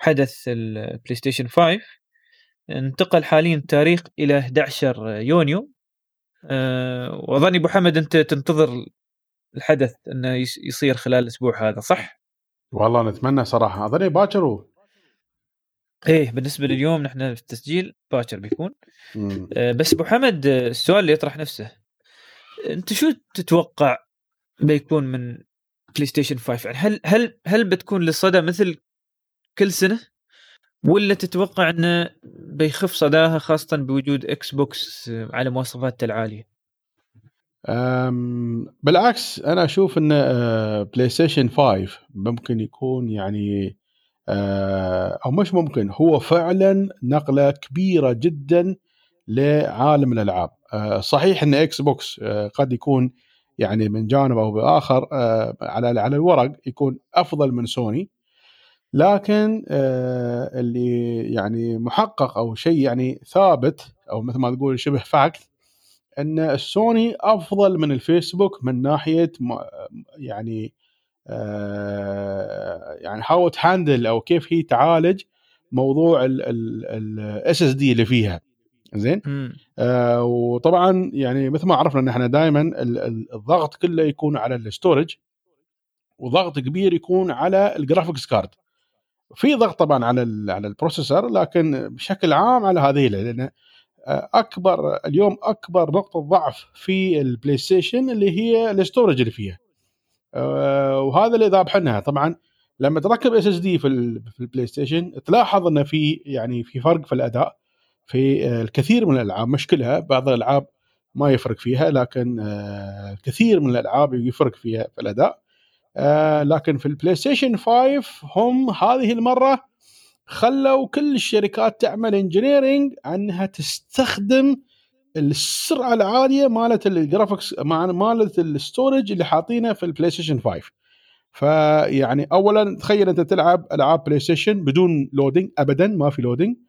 لحدث البلاي ستيشن 5 انتقل حاليا التاريخ إلى 11 يونيو. آه، واظن أبو حمد أنت تنتظر الحدث إنه يصير خلال الأسبوع هذا صح؟ والله نتمنى صراحة. أظني باكر إيه بالنسبة لليوم نحن في التسجيل باكر بيكون. مم. آه، بس أبو حمد آه، السؤال اللي يطرح نفسه. أنت شو تتوقع بيكون من بلاي ستيشن 5 يعني. هل هل هل بتكون لها صدى مثل كل سنة؟ ولا تتوقع انه بيخف صداها خاصة بوجود إكس بوكس على مواصفاتها العالية؟ بالعكس أنا أشوف إن بلاي ستيشن 5 ممكن يكون يعني آه، أو مش ممكن هو فعلا نقلة كبيرة جدا لعالم الألعاب. آه، صحيح إن إكس بوكس آه، قد يكون يعني من جانب أو بآخر على على الورق يكون أفضل من سوني. لكن اللي يعني محقق أو شيء يعني ثابت أو مثل ما تقول شبه fact إن السوني أفضل من الإكس بوكس من ناحية يعني آه، يعني how ت handle أو كيف هي تعالج موضوع ال SSD اللي فيها. زين؟ آه وطبعا يعني مثل ما عرفنا إن إحنا دائما الضغط كله يكون على ال storage وضغط كبير يكون على ال graphics card. في ضغط طبعا على على ال processor لكن بشكل عام على هذه لأن أكبر اليوم أكبر نقطة ضعف في البلاي ستيشن اللي هي ال storage اللي فيها. آه، وهذا اللي ذابحنها طبعا لما تركب SSD في البلاي ستيشن تلاحظ انه في يعني في فرق في الأداء. في آه، الكثير من الألعاب مش كلها بعض الألعاب ما يفرق فيها لكن كثير من الألعاب يفرق فيها في الأداء. لكن في البلاي ستيشن 5 هم هذه المرة خلوا كل الشركات تعمل engineering أنها تستخدم السرعة العالية مالت ال graphics مالت ال storage اللي حاطينه في البلاي ستيشن 5 فيعني اولا تخيل أنت تلعب ألعاب بلاي ستيشن بدون loading ابدا ما في loading آه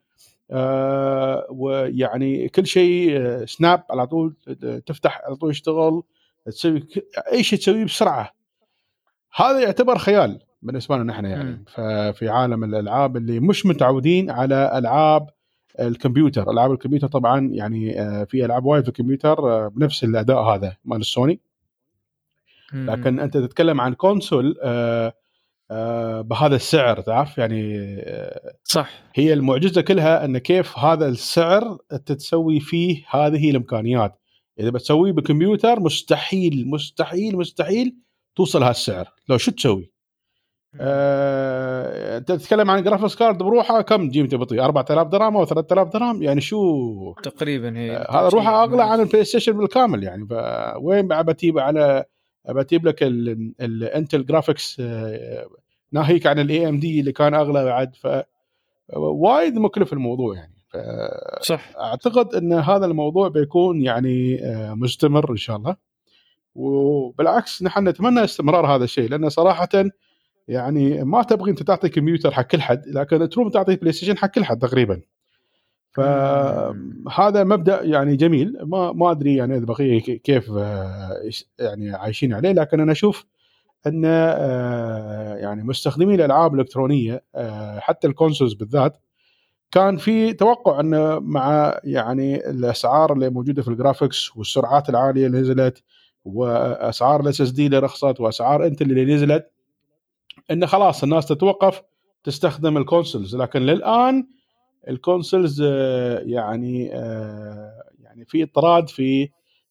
ويعني كل شيء snap على طول تفتح على طول يشتغل تسوي أي شيء تسويه بسرعة. هذا يعتبر خيال بالنسبة لنا إحنا يعني. ففي عالم الألعاب اللي مش متعودين على ألعاب الكمبيوتر. ألعاب الكمبيوتر طبعا يعني آه، في ألعاب وايد في الكمبيوتر آه، بنفس الأداء هذا مال السوني. لكن أنت تتكلم عن console آه، بهذا السعر تعرف؟ يعني صح. هي المعجزة كلها إن كيف هذا السعر تسوي فيه هذه الإمكانيات. إذا بتسويه بكمبيوتر مستحيل مستحيل مستحيل توصل هالسعر. لو شو تسوي؟ آه، أنت تتكلم عن graphics card بروحه كم؟ جيمته بطيء 4000 درهم أو 3000 درهم؟ يعني شو؟ تقريبا هي آه هذا روحه أغلى عن البلاي ستيشن بالكامل يعني. فوين بعد بتجيب على بتجيب لك ال Intel graphics آه ناهيك عن ال AMD اللي كان أغلى بعد ف وايد مكلف الموضوع يعني ف صح. أعتقد إن هذا الموضوع بيكون يعني آه مستمر إن شاء الله. وبالعكس نحن نتمنى استمرار هذا الشيء لأن صراحة يعني ما تبغي أنت تعطي كمبيوتر حق كل حد لكن تروم تعطي بلاي ستيشن حق كل حد تقريبا. فهذا مبدأ يعني جميل. ما ما أدري يعني البقيه كيف آه، يعني عايشين عليه لكن أنا أشوف أن آه، يعني مستخدمي الالعاب الالكترونيه آه، حتى ال consoles بالذات كان في توقع انه مع يعني الأسعار اللي موجودة في ال graphics والسرعات العالية اللي نزلت وأسعار ال SSD اللي رخصت وأسعار Intel اللي نزلت انه خلاص الناس تتوقف تستخدم ال consoles. لكن للآن ال consoles آه، يعني آه، يعني في اضطراد في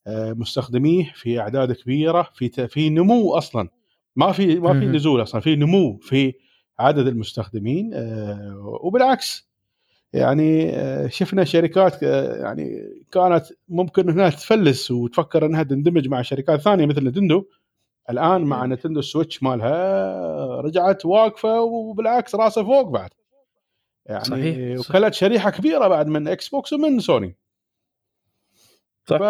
آه، مستخدميه في أعداد كبيرة في في نمو أصلا. ما في ما في نزول أصلا في نمو في عدد المستخدمين وبالعكس. يعني شفنا شركات يعني كانت ممكن إنها تفلس وتفكر إنها تندمج مع شركات ثانية مثل نتندو. الآن مع نتندو ال Switch مالها رجعت واقفة وبالعكس راسها فوق بعد. يعني صحيح. وكلت شريحة كبيرة بعد من Xbox ومن سوني صح. ف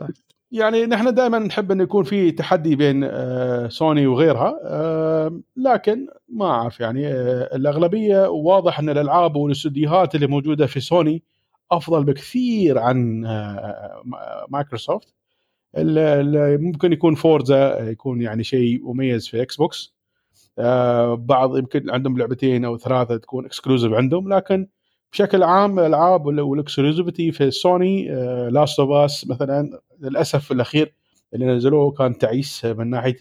صح. يعني نحن دائما نحب أن يكون في تحدي بين آه، سوني وغيرها آه، لكن ما أعرف يعني آه، الأغلبية واضح أن الألعاب والاستوديوهات اللي موجودة في سوني أفضل بكثير عن مايكروسوفت ممكن يكون فورزا يكون يعني شيء مميز في Xbox آه، بعض يمكن عندهم لعبتين أو ثلاثة تكون exclusive عندهم لكن بشكل عام الألعاب وال exclusivity في سوني Last of Us مثلا للأسف الأخير اللي نزلوه كان تعيس من ناحية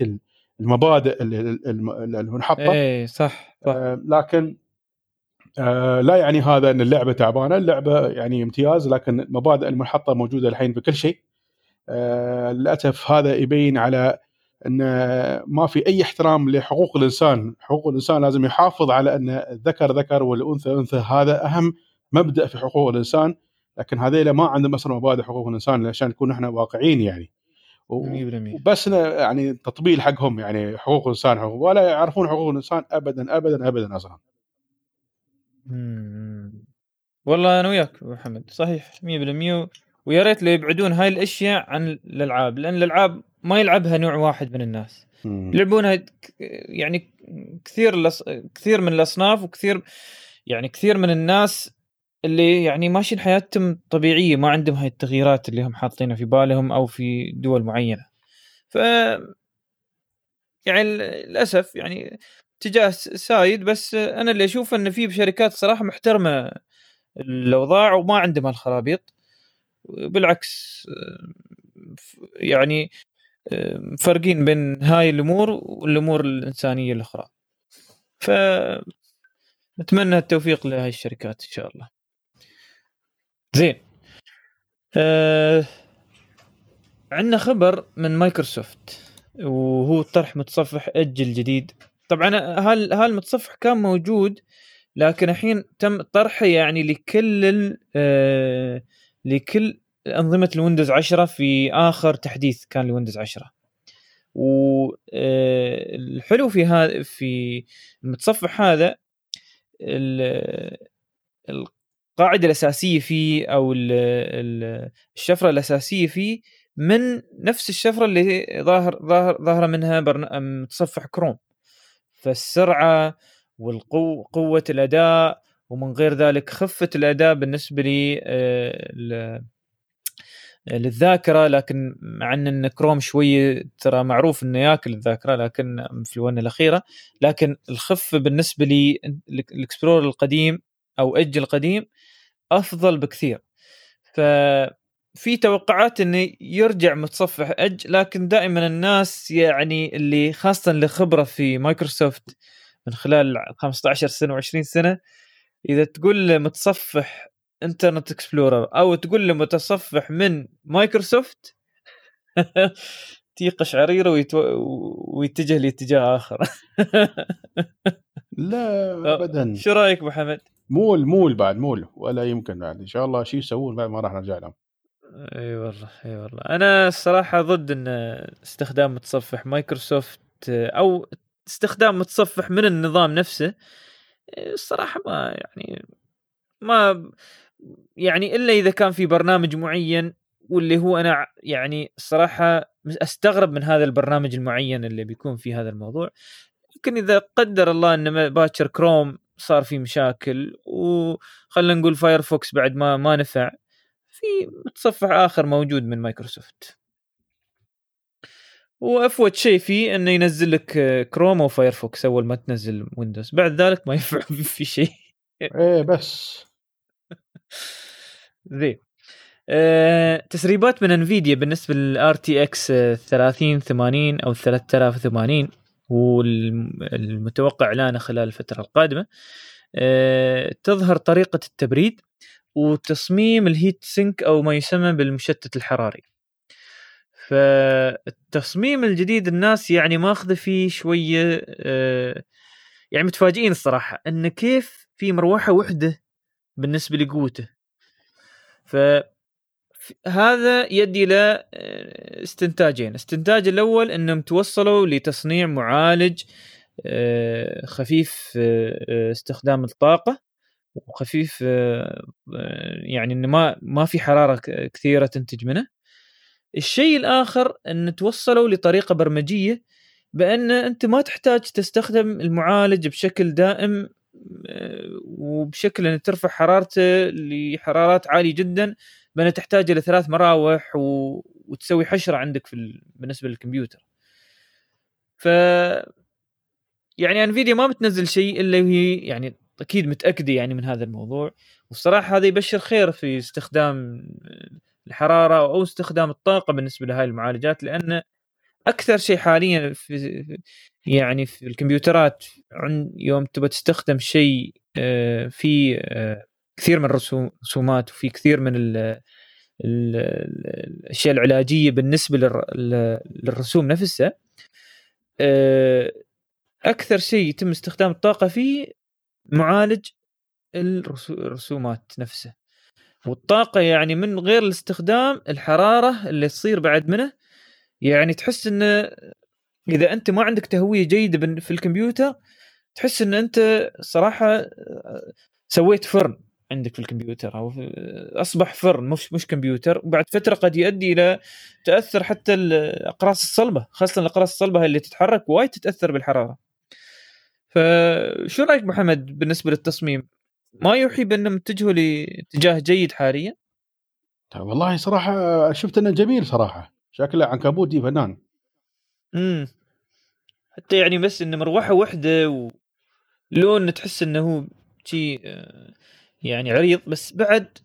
المبادئ المنحطة اي صح, صح. آه، لكن آه لا يعني هذا إن اللعبة تعبانة اللعبة يعني امتياز لكن المبادئ المنحطة موجودة الحين بكل شيء آه، للأسف هذا يبين على إن ما في أي احترام لحقوق الإنسان، حقوق الإنسان لازم يحافظ على إن الذكر ذكر والأنثى أنثى هذا أهم مبدأ في حقوق الإنسان، لكن هذيلا ما عندهم أصلا مبادئ حقوق الإنسان عشان نكون إحنا واقعيين يعني. وبس يعني تطبيل حقهم يعني حقوق الإنسان حقوق ولا يعرفون حقوق الإنسان ابدا ابدا ابدا أصلا. مم. والله أنا وياك محمد صحيح 100% ويا ريت لو يبعدون هاي الأشياء عن الألعاب لأن الألعاب ما يلعبها نوع واحد من الناس. يلعبونها يعني كثير الأص... كثير من الأصناف وكثير يعني كثير من الناس اللي يعني ماشيين حياتهم طبيعية ما عندهم هاي التغييرات اللي هم حاطينها في بالهم أو في دول معينة. ف يعني للأسف يعني اتجاه side بس أنا اللي أشوف إن في شركات صراحة محترمة الأوضاع وما عندهم هالخرابيط. بالعكس يعني مفرقين بين هاي الأمور والأمور الإنسانية الأخرى. ف نتمنى التوفيق لهاي الشركات إن شاء الله. زين. آه عندنا خبر من مايكروسوفت وهو طرح متصفح اج الجديد طبعا هال هالمتصفح كان موجود لكن الحين تم طرحه يعني لكل ال- آه لكل أنظمة الويندوز 10 في آخر تحديث كان لويندوز 10 والحلو في هذا في المتصفح هذا ال- القاعدة الأساسية فيه أو ال- ال- الشفرة الأساسية فيه من نفس الشفرة اللي ظاهر ظاهر ظاهرة منها متصفح كروم. فالسرعة والقوة قوة الأداء ومن غير ذلك خفة الأداء بالنسبة لي آه، للذاكرة لكن مع إن كروم شوية ترى معروف إنه ياكل الذاكرة لكن في الآونة الأخيرة. لكن الخفة بالنسبة لي ال Explorer القديم أو اج القديم أفضل بكثير. ففي توقعات إنه يرجع متصفح اج لكن دائما الناس يعني اللي خاصة اللي خبرة في مايكروسوفت من خلال 15 سنة و20 سنة إذا تقول متصفح Internet Explorer أو تقول له متصفح من مايكروسوفت تيقش عريره ويتو... ويتجه لاتجاه آخر. لا ابدا. شو رأيك أبو حمد؟ مول مول بعد مول. ولا يمكن بعد. إن شاء الله شيء يسوون بعد ما راح نرجع لهم. إي والله إي والله. أنا الصراحة ضد إن استخدام متصفح مايكروسوفت أو استخدام متصفح من النظام نفسه. الصراحة ما يعني ما يعني إلا إذا كان في برنامج معين واللي هو أنا يعني الصراحه أستغرب من هذا البرنامج المعين اللي بيكون في هذا الموضوع. لكن إذا قدر الله ان باكر كروم صار في مشاكل وخلينا نقول فايرفوكس بعد ما ما نفع في متصفح آخر موجود من مايكروسوفت. وأفود شيء فيه إنه ينزل لك كروم أو فايرفوكس أول ما تنزل ويندوز بعد ذلك ما ينفع في شيء. إيه بس. زين أه تسريبات من انفيديا بالنسبة لل RTX 3080 أو 3080 والمتوقع اعلانه خلال الفترة القادمة. أه تظهر طريقة التبريد وتصميم الهيت سينك أو ما يسمى بالمشتت الحراري. فالتصميم الجديد الناس يعني ماخذة فيه شوية أه يعني متفاجئين الصراحة إن كيف في مروحة وحدة بالنسبة لقوته ف هذا يدي إلى استنتاجين، الاستنتاج الأول إنهم توصلوا لتصنيع معالج خفيف استخدام الطاقة وخفيف يعني إنه ما ما في حرارة كثيرة تنتج منه. الشيء الآخر إن توصلوا لطريقة برمجية بأن أنت ما تحتاج تستخدم المعالج بشكل دائم وبشكل ان ترفع حرارته لحرارات عالية جدا بأن تحتاج إلى ثلاث مراوح و... وتسوي حشرة عندك في ال... بالنسبة للكمبيوتر. ف يعني انفيديا ما بتنزل شيء إلا وهي يعني أكيد متأكدة يعني من هذا الموضوع والصراحه هذا يبشر خير في استخدام الحرارة أو استخدام الطاقة بالنسبة لهذه المعالجات لأن أكثر شيء حاليا في يعني في الكمبيوترات يوم تبغى تستخدم شيء في كثير من الرسومات وفي كثير من ال ال الأشياء العلاجية بالنسبة للرسوم نفسها أكثر شيء يتم استخدام الطاقة فيه معالج الرسومات نفسها. والطاقة يعني من غير الاستخدام الحرارة اللي تصير بعد منه يعني تحس إنه إذا أنت ما عندك تهوية جيدة في الكمبيوتر تحس إن أنت صراحة سويت فرن عندك في الكمبيوتر أو في أصبح فرن مش مش كمبيوتر. وبعد فترة قد يؤدي إلى تأثر حتى الاقراص الصلبة خاصة الأقراص الصلبة اللي تتحرك وايد تتأثر بالحرارة. فشو رأيك محمد بالنسبة للتصميم؟ ما يوحي بانهم اتجهوا لاتجاه جيد حاليا؟ والله صراحة شفت إنه جميل صراحة. شكله عنكبوتي فنان. امم حتى يعني بس إنه مروحة واحدة ولون تحس إنه هو شيء آه، يعني عريض بس بعد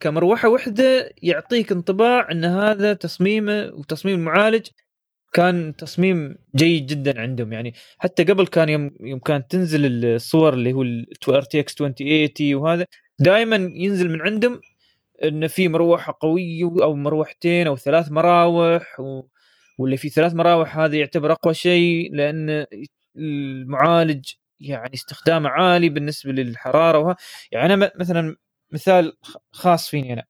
كمروحة واحدة يعطيك انطباع إن هذا تصميمه وتصميم المعالج كان تصميم جيد جدا عندهم. يعني حتى قبل كان يوم يوم كانت تنزل الصور اللي هو RTX 2080 وهذا دائما ينزل من عندهم إن في مروحة قوية أو مروحتين أو ثلاث مراوح و... واللي في ثلاث مراوح هذا يعتبر أقوى شيء لأن المعالج يعني استخدامه عالي بالنسبة للحرارة وها يعني أنا مثلا مثال خاص فيني أنا.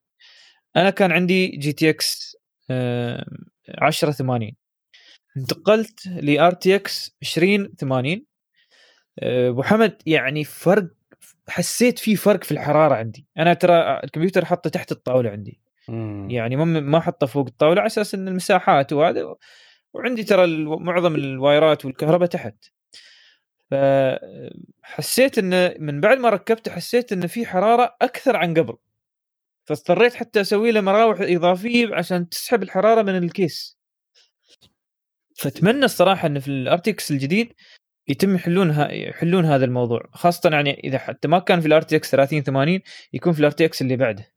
أنا كان عندي GTX 1080 انتقلت ل RTX 2080 أبو حمد يعني فرق حسيت في فرق في الحرارة عندي. أنا ترى الكمبيوتر حطه تحت الطاولة عندي. مم. يعني ما ما حطه فوق الطاولة على أساس إن المساحات وهذا وعندي ترى معظم الوايرات والكهرباء تحت. فحسيت إن من بعد ما ركبته حسيت إن في حرارة أكثر عن قبل. فاضطريت حتى أسوي له مراوح إضافية عشان تسحب الحرارة من ال case. فأتمنى الصراحة إن في ال RTX الجديد يتم يحلون يحلون هذا الموضوع خاصة يعني إذا حتى ما كان في ال RTX 30 80 يكون في ال RTX اللي بعده.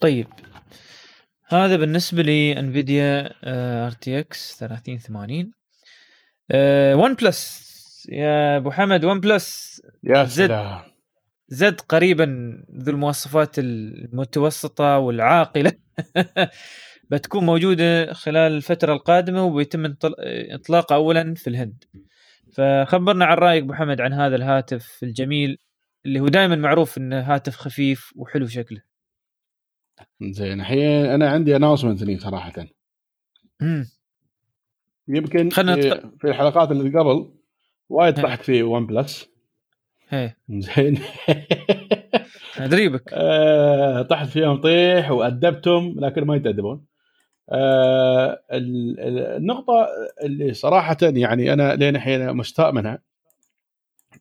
طيب. هذا بالنسبة لانفيديا RTX 3080 OnePlus يا أبو حمد OnePlus يا Z. Z قريبا ذو المواصفات المتوسطة والعاقلة. بتكون موجودة خلال الفترة القادمة وبيتم إطلاقها اولا في الهند. فخبرنا عن رأيك أبو حمد عن هذا الهاتف الجميل اللي هو دائما معروف إنه هاتف خفيف وحلو شكله. زين. الحين أنا عندي announcement لي صراحة. امم يمكن في, في الحلقات اللي قبل وايد طحت في OnePlus زين. أدري بك. آه طحت فيهم طيح وأدبتهم لكن ما يتأدبون. آه النقطة اللي صراحة يعني أنا لين الحين مستاء منها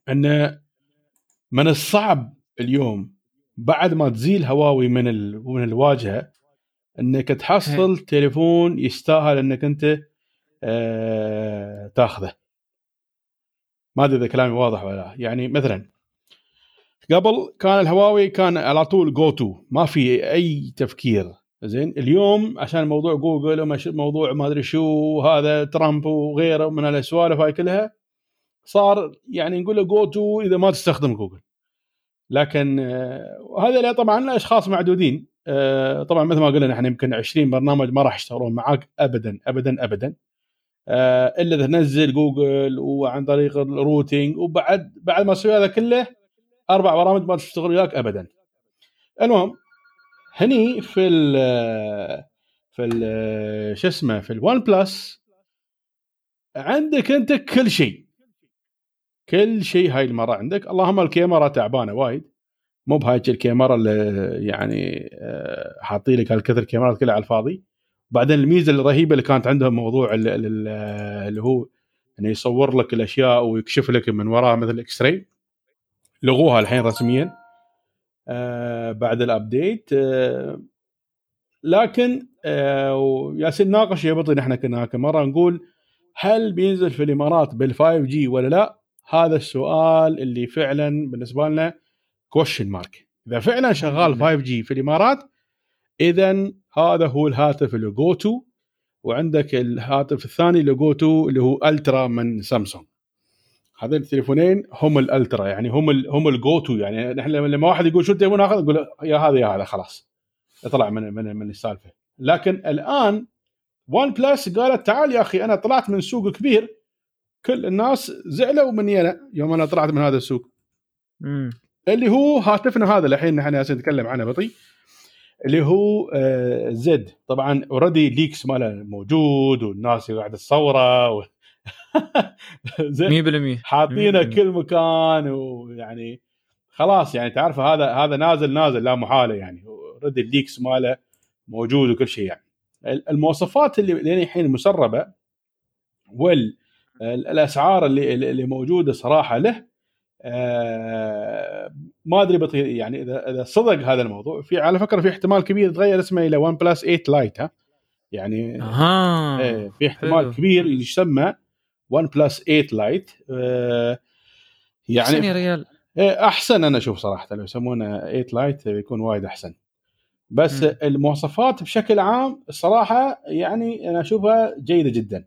أن من الصعب اليوم بعد ما تزيل هواوي من من الواجهة إنك تحصل هي. تليفون يستاهل إنك أنت آه تاخذه. ما أدري إذا كلامي واضح ولا لا. يعني مثلا قبل كان الهواوي كان على طول جو تو ما في أي تفكير. زين؟ اليوم عشان موضوع جوجل وموضوع ما أدري شو هذا ترامب وغيره من السوالف هاي كلها صار يعني نقول له go-to إذا ما تستخدم جوجل لكن آه، هذا طبعا الاشخاص معدودين. آه، طبعا مثل ما قلنا إحنا يمكن 20 برنامج ما راح يشتغلون معاك ابدا ابدا ابدا. آه، إلا إذا تنزل جوجل وعن طريق ال rooting وبعد بعد ما تسوي هذا كله أربع برامج ما تشتغل وياك ابدا. المهم هني في ال في ال شو اسمه في الون بلس عندك أنت كل شيء. كل شيء هاي المرة عندك. اللهم الكاميرا تعبانة وايد. مو بهاي الكاميرا اللي يعني آه، حاطين لك هالكثر كاميرات كلها على الفاضي. بعدين الميزة الرهيبة اللي كانت عندهم موضوع اللي هو إنه يصور لك الأشياء ويكشف لك من وراها مثل X-ray لغوها الحين رسميا. آه بعد ال update آه لكن آه ياسين ناقش يا بطي نحن كنا مره نقول هل بينزل في الإمارات بال 5G ولا لا؟ هذا السؤال اللي فعلا بالنسبة لنا question mark إذا فعلا شغال 5G في الإمارات اذا هذا هو الهاتف اللي go-to وعندك الهاتف الثاني اللي go-to اللي هو Ultra من سامسونج هذين التليفونين هم ال Ultra يعني هم ال هم ال go-to يعني نحن لما واحد يقول شو التليفون آخذ نقول يا هذا يا هذا خلاص. يطلع من من من السالفة. لكن الآن ون بلس قالت تعال يا أخي أنا طلعت من سوق كبير كل الناس زعلوا مني أنا يوم أنا طلعت من هذا السوق. مم. اللي هو هاتفنا هذا الحين نحن نتكلم عنه بطي اللي هو آه Z. طبعا already leaks ماله موجود والناس قاعدة تصوره و... زين. 100% حاطينه 100%. كل مكان ويعني خلاص يعني تعرف هذا هذا نازل نازل لا محالة يعني. رد ال leaks ماله موجود وكل شيء يعني. المواصفات اللي لين الحين مسربة والاسعار اللي اللي موجودة صراحة له آه، ما أدري يعني إذا إذا صدق هذا الموضوع في على فكرة في احتمال كبير يتغير اسمه إلى ون بلس 8 Lite ها؟ يعني أها. إيه في احتمال حلو. كبير يسمى ون بلس 8 Lite آه، يعني يعني يا ريال. إيه، أحسن أنا أشوف صراحة لو يسمونه 8 Lite بيكون وايد أحسن. بس مم. المواصفات بشكل عام الصراحه يعني أنا أشوفها جيدة جدا.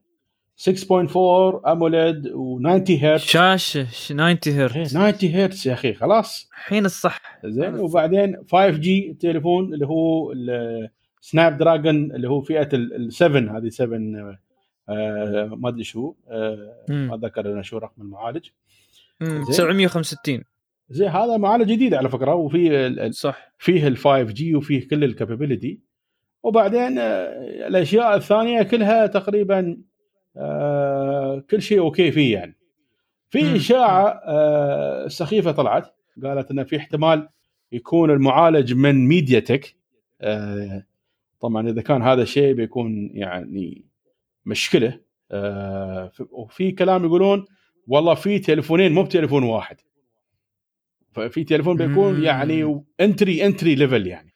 6.4 AMOLED و90 هرتز. شاشة ش- 90 إيه، هرتز 90 هرتز يا أخي خلاص. الحين الصح. زين. وبعدين 5G تليفون اللي هو سناب دراجون اللي هو فئة ال 7 هذه 7 آه، ما أدري شو آه،. ما أتذكر أنا شو رقم المعالج. مم، زين. 765 زين هذا معالج جديد على فكرة وفي صح. فيه ال 5G وفيه كل ال capability وبعدين آه، الأشياء الثانية كلها تقريبا آه، كل شيء okay فيه يعني في. إشاعة آه، سخيفة طلعت قالت انه في احتمال يكون المعالج من ميديا تك آه، طبعا إذا كان هذا الشيء بيكون يعني مشكلة آه، وفي كلام يقولون والله في تليفونين مو بتليفون واحد ففي تليفون بيكون. يعني entry entry level يعني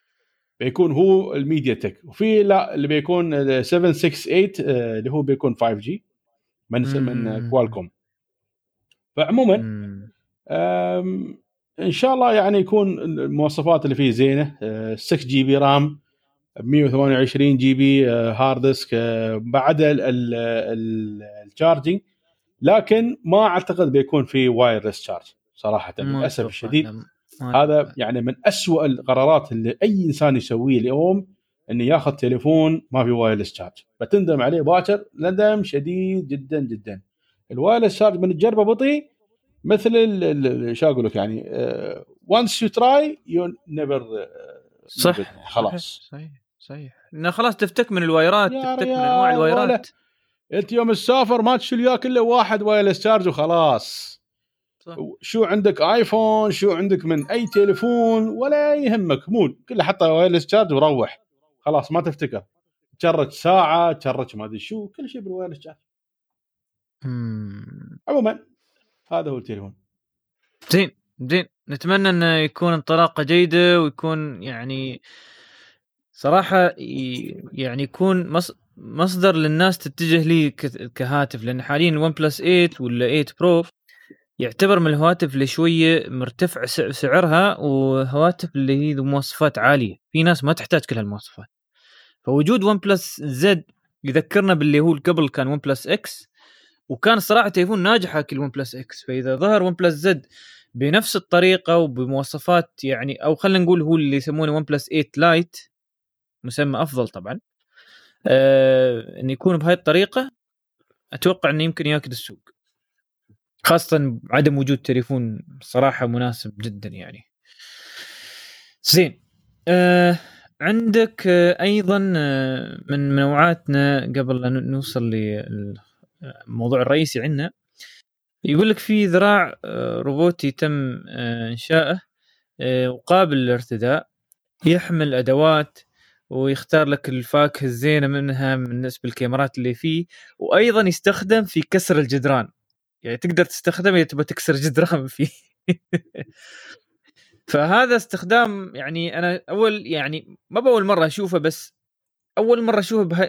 بيكون هو الميديا تك. وفي لا اللي بيكون ال 768 آه، اللي هو بيكون 5G من من. كوالكوم. فعموما إن شاء الله يعني يكون المواصفات اللي فيه زينة. أه، 6 GB RAM 128 GB hard disk أه، بعد ال- ال- ال- ال charging لكن ما أعتقد بيكون في wireless charge صراحة للأسف الشديد. ما هذا. يعني من أسوأ القرارات اللي أي إنسان يسويه اليوم إنه ياخذ تليفون ما في wireless charge بتندم عليه باكر ندم شديد جدا جدا. ال wireless charge من تجربه بطي مثل ال- ال- شو أقول لك يعني once you try you never صح. خلاص. صحيح صحيح إنه خلاص تفتك من الوايرات تفتك من أنواع الوايرات أنت يوم تسافر ما تشيل وياك إلا واحد wireless charge وخلاص. صح. شو عندك آيفون شو عندك من أي تليفون ولا يهمك مو كله حطه wireless charge وروح خلاص ما تفتكر. تشرج ساعة تشرج ما أدري شو كل شيء بال wireless charge. عموما هذا هو التليفون. زين زين. نتمنى إنه يكون انطلاقة جيدة ويكون يعني صراحة ي- يعني يكون مص- مصدر للناس تتجه ليه ك- كهاتف. لأن حاليا الون بلس 8 ولا 8 Pro يعتبر من الهواتف اللي شوية مرتفع سع- سعرها وهواتف اللي هي ذو مواصفات عالية. في ناس ما تحتاج كل هالمواصفات. فوجود OnePlus Z يذكرنا باللي هو قبل كان OnePlus X وكان الصراحه تليفون ناجح هاك ال OnePlus X فإذا ظهر OnePlus Z بنفس الطريقة وبمواصفات يعني أو خلينا نقول هو اللي يسمونه OnePlus 8 Lite مسمى أفضل طبعا آه انه يكون بهاي الطريقة أتوقع إنه يمكن ياكل السوق. خاصة عدم وجود تليفون صراحة مناسب جدا يعني. زين آه عندك آه أيضا آه من منوعاتنا قبل لا نوصل للموضوع الرئيسي عندنا يقول لك في ذراع آه، روبوتي تم آه، انشائه آه، وقابل للارتداء يحمل أدوات ويختار لك الفاكهة الزينة منها بالنسبة للكاميرات اللي فيه وأيضا يستخدم في كسر الجدران. يعني تقدر تستخدمه اذا تبغى تكسر جدران فيه. فهذا استخدام يعني أنا أول يعني ما باول مرة أشوفه بس أول مرة أشوفه بها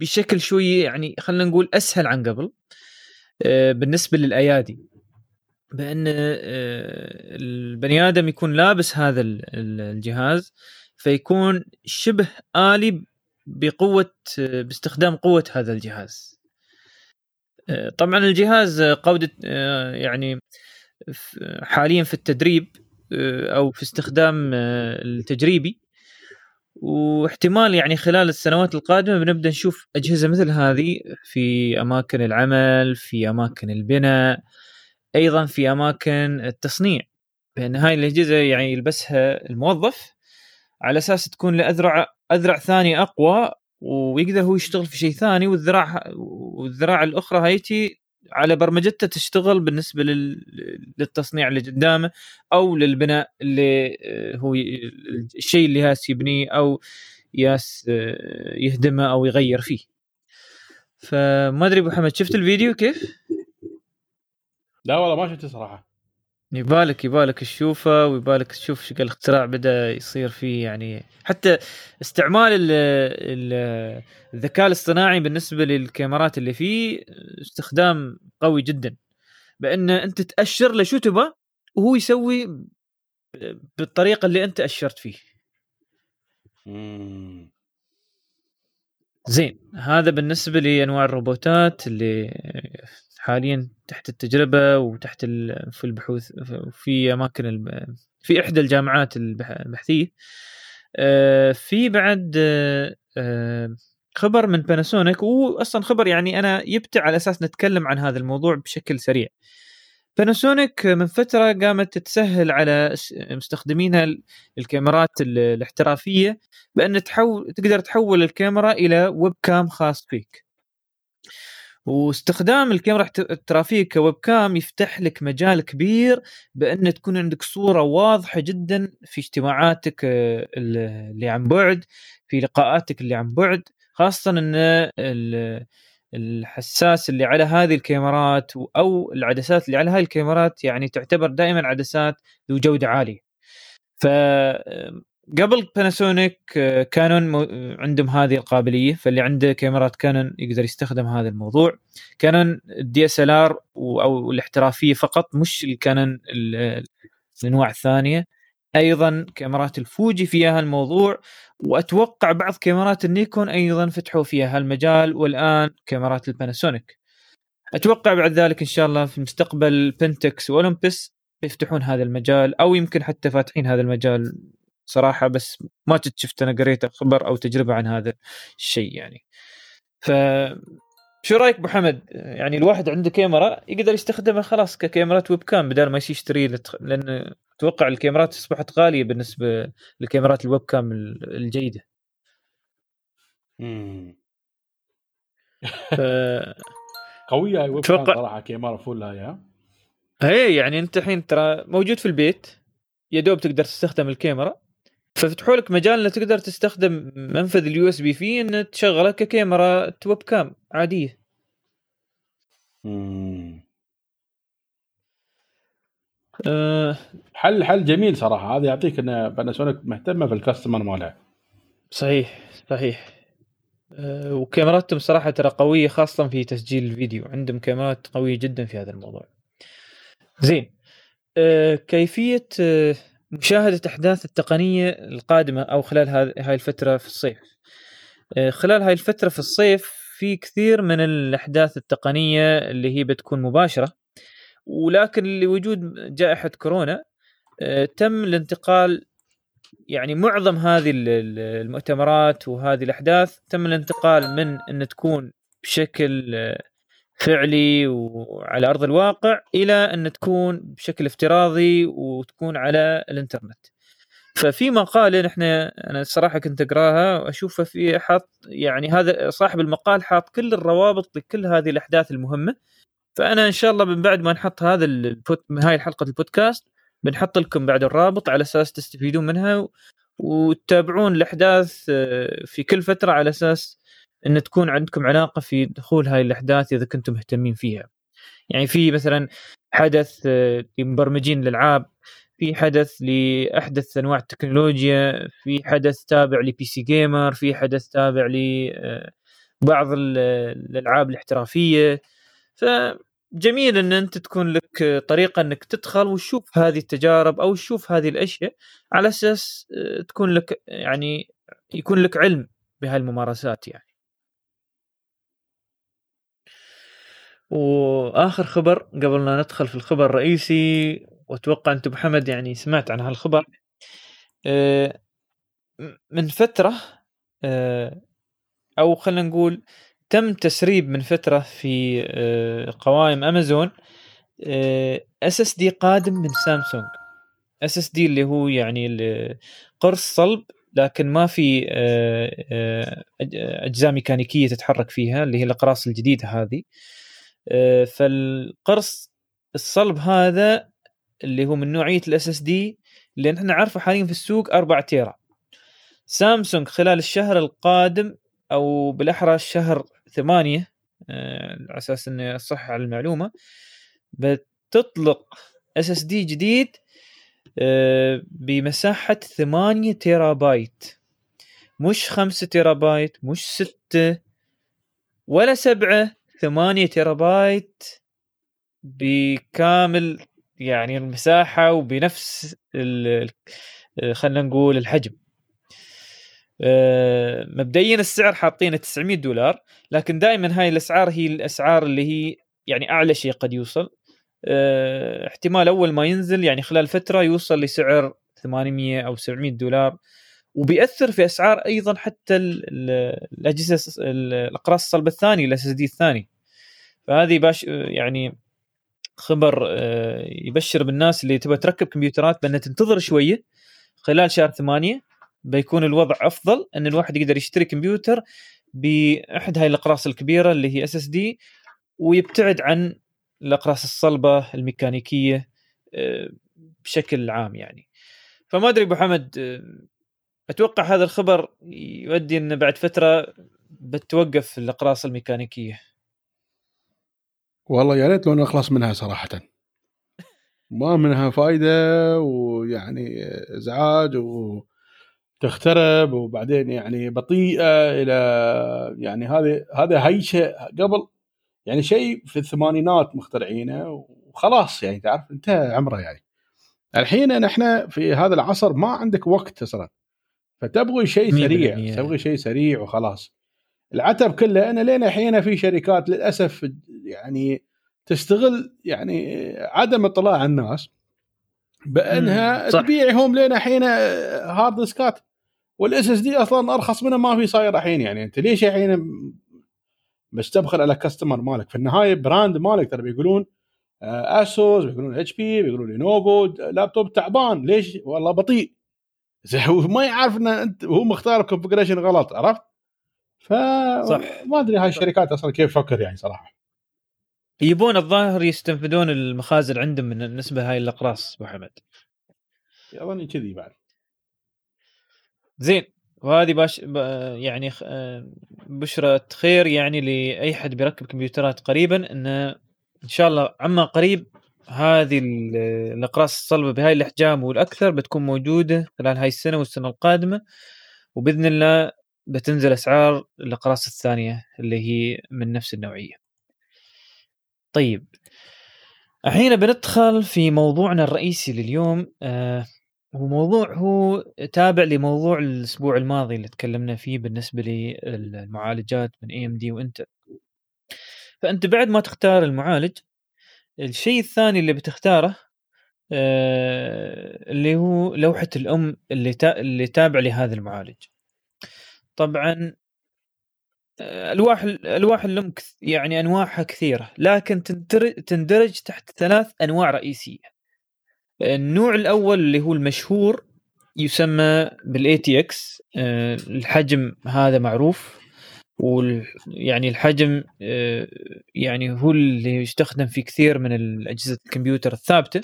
بشكل شوية يعني خلينا نقول أسهل عن قبل آه، بالنسبة للأيادي. بأن آه، البني آدم يكون لابس هذا ال- ال- الجهاز فيكون شبه آلي بقوة آه، باستخدام قوة هذا الجهاز. طبعا الجهاز آه، قودة آه، يعني حاليا في التدريب آه، أو في استخدام آه، التجريبي. واحتمال يعني خلال السنوات القادمة بنبدأ نشوف أجهزة مثل هذه في أماكن العمل في أماكن البناء أيضا في أماكن التصنيع. بأن هاي الأجهزة يعني يلبسها الموظف على أساس تكون له أذرع اذرع ثانية أقوى ويقدر هو يشتغل في شيء ثاني والذراع والذراع الأخرى هايتي على برمجته تشتغل بالنسبة للتصنيع اللي قدامه أو للبناء اللي آه، هو الشيء اللي ياس يبنيه أو ياس آه، يهدمه أو يغير فيه فما أدري أبو حمد شفت الفيديو كيف؟ لا والله ما شفته صراحة يبالك يبالك تشوفه ويبالك تشوف شو الاختراع بدأ يصير فيه يعني. حتى استعمال ال ال الذكاء الاصطناعي بالنسبة للكاميرات اللي فيه استخدام قوي جدا. بأن أنت تأشر له شو تبغى وهو يسوي بالطريقة اللي أنت أشرت فيه. زين هذا بالنسبة لأنواع الروبوتات اللي حاليا تحت التجربة وتحت في البحوث في أماكن في إحدى الجامعات البحثية. آه، في بعد آه، خبر من باناسونيك واصلا خبر يعني أنا يبته على أساس نتكلم عن هذا الموضوع بشكل سريع. باناسونيك من فترة قامت تسهل على مستخدمينها الكاميرات الاحترافية بأن تحول تقدر تحول الكاميرا إلى webcam خاص فيك. واستخدام الكاميرا الاحترافيه ك webcam يفتح لك مجال كبير بأن تكون عندك صورة واضحة جدا في اجتماعاتك آه، اللي عن بعد في لقاءاتك اللي عن بعد. خاصة أن الحساس اللي على هذه الكاميرات أو العدسات اللي على هذه الكاميرات يعني تعتبر دائما عدسات ذو جودة عالية. ف قبل باناسونيك آه، كانون عندهم هذه القابلية فاللي عنده كاميرات كانون يقدر يستخدم هذا الموضوع. كانون ال DSLR أو الاحترافية فقط مش الكانون الأنواع الثانية. أيضا كاميرات الفوجي فيها الموضوع وأتوقع بعض كاميرات النيكون أيضا فتحوا فيها هالمجال والآن كاميرات الباناسونيك أتوقع بعد ذلك إن شاء الله في المستقبل Pentax و Olympus يفتحون هذا المجال أو يمكن حتى فاتحين هذا المجال صراحة بس ما شفت أنا قريت خبر أو تجربة عن هذا الشيء يعني ف شو رأيك أبو حمد؟ يعني الواحد عنده كاميرا يقدر يستخدمها خلاص ككاميرات webcam بدل ما يشتري لتخ... لأن أتوقع الكاميرات أصبحت غالية بالنسبة للكاميرات ال webcam الجيدة. امم ف... قوية ال webcam صراحة كاميرا full high ها؟ إيه يعني أنت الحين ترى موجود في البيت يا دوب تقدر تستخدم الكاميرا ففتحوا لك مجال انك تقدر تستخدم منفذ ال USB فيه إن تشغله ككاميرا webcam عادية. أه حل حل جميل صراحة هذا يعطيك ان باناسونيك مهتمة في ال customer مالها. صحيح صحيح. أه وكاميراتهم صراحة ترى قوية خاصة في تسجيل الفيديو عندهم كاميرات قوية جدا في هذا الموضوع. زين أه كيفية أه مشاهدة أحداث التقنية القادمة أو خلال هاي الفترة في الصيف. آه، خلال هاي الفترة في الصيف في كثير من الأحداث التقنية اللي هي بتكون مباشرة ولكن لوجود جائحة كورونا آه، تم الانتقال يعني معظم هذه المؤتمرات وهذه الأحداث تم الانتقال من أن تكون بشكل آه، فعلي وعلى أرض الواقع إلى أن تكون بشكل افتراضي وتكون على الإنترنت. ففي مقاله نحن أنا الصراحة كنت أقراها واشوفها في حاط يعني هذا صاحب المقال حاط كل الروابط لكل هذه الأحداث المهمة فأنا إن شاء الله من بعد ما نحط هذا البوت هاي حلقة البودكاست بنحط لكم بعد الرابط على أساس تستفيدون منها وتتابعون الأحداث آه، في كل فترة على أساس إن تكون عندكم علاقة في دخول هاي الأحداث إذا كنتم مهتمين فيها. يعني في مثلا حدث آه، لمبرمجين الالعاب في حدث لأحدث أنواع التكنولوجيا في حدث تابع ل PC Gamer في حدث تابع لبعض آه، الألعاب الاحترافية. فجميل إن أنت تكون لك طريقة إنك تدخل وتشوف هذه التجارب أو تشوف هذه الأشياء على أساس آه، تكون لك يعني يكون لك علم بهاي الممارسات يعني. وآخر خبر قبل ما ندخل في الخبر الرئيسي وأتوقع أنت محمد يعني سمعت عن هالخبر آه، من فترة آه، أو خلينا نقول تم تسريب من فترة في آه، قوائم أمازون SSD قادم من سامسونج. SSD اللي هو يعني قرص صلب لكن ما في أجزاء ميكانيكية تتحرك فيها اللي هي الأقراص الجديدة هذه. فالقرص الصلب هذا اللي هو من نوعية ال SSD اللي نحن نعرفه حاليا في السوق 4 تيرا. سامسونج خلال الشهر القادم أو بالأحرى الشهر 8 آه، على أساس اني اصح على المعلومة بتطلق SSD جديد آه، بمساحة 8 تيرا بايت. مش 5 تيرا بايت مش 6 ولا 7 8 تيرا بايت بكامل يعني المساحة وبنفس خلينا نقول الحجم. آه، مبدئيا السعر حاطينه 900 دولار لكن دائما هاي الأسعار هي الأسعار اللي هي يعني أعلى شيء قد يوصل. آه احتمال أول ما ينزل يعني خلال فترة يوصل لسعر 800 أو 700 دولار. وبيأثر في أسعار أيضا حتى الأجهزة الأقراص الصلب الثاني ال SSD الثاني. فهذه يعني خبر آه، يبشر بالناس اللي تبغى تركب كمبيوترات بان تنتظر شوية خلال شهر ثمانية بيكون الوضع أفضل إن الواحد يقدر يشتري كمبيوتر بأحد هاي الأقراص الكبيرة اللي هي SSD ويبتعد عن الأقراص الصلبة الميكانيكية آه، بشكل عام يعني. فما أدري أبو حمد آه، أتوقع هذا الخبر يؤدي إن بعد فترة بتوقف الأقراص الميكانيكية. والله يا ريت لو نخلص منها صراحة. ما منها فايدة ويعني إزعاج وتخترب وبعدين يعني بطيئة إلى يعني هذه هذا هيشة قبل يعني شيء في الثمانينات مخترعينه وخلاص يعني تعرف انتهى عمره يعني. الحين نحن في هذا العصر ما عندك وقت أصلا. فتبغي شيء سريع تبغي شيء سريع وخلاص. العتب كله أنا لين الحين في شركات للأسف يعني تستغل يعني عدم اطلاع الناس بأنها تبيعهم لين الحين hard disk ات وال SSD أصلا أرخص منه ما في صاير الحين يعني. أنت ليش الحين مستبخل على customer مالك؟ في النهاية brand مالك ترى بيقولون ASUS بيقولون HP بيقولون Lenovo laptop تعبان. ليش؟ والله بطيء. ما يعرف إن أنت هو مختار ال configuration غلط عرفت؟ ف صح. ما أدري هاي الشركات أصلا كيف تفكر يعني صراحة. يبون الظاهر يستنفذون المخازن عندهم من النسبة هاي الأقراص أبو حمد. أظني كذي بعد. زين وهذه باش يعني بشرة خير يعني لأي حد بيركب كمبيوترات قريبا إنه إن شاء الله عما قريب هذه الأقراص الصلبة بهاي الأحجام والأكثر بتكون موجودة خلال هاي السنة والسنة القادمة وبإذن الله بتنزل أسعار الأقراص الثانية اللي هي من نفس النوعية. طيب الحين بندخل في موضوعنا الرئيسي لليوم آه هو موضوع هو تابع لموضوع الأسبوع الماضي اللي تكلمنا فيه بالنسبة للمعالجات من اي ام دي وانت فأنت بعد ما تختار المعالج الشيء الثاني اللي بتختاره آه اللي هو لوحة الأم اللي. اللي تابع لهذا المعالج طبعا آه، ألواح ألواح الأم يعني أنواعها كثيرة لكن تندرج تحت ثلاث أنواع رئيسية النوع الأول اللي هو المشهور يسمى بال ATX الحجم هذا معروف وال يعني الحجم آه، يعني هو اللي يستخدم في كثير من الأجهزة الكمبيوتر الثابتة.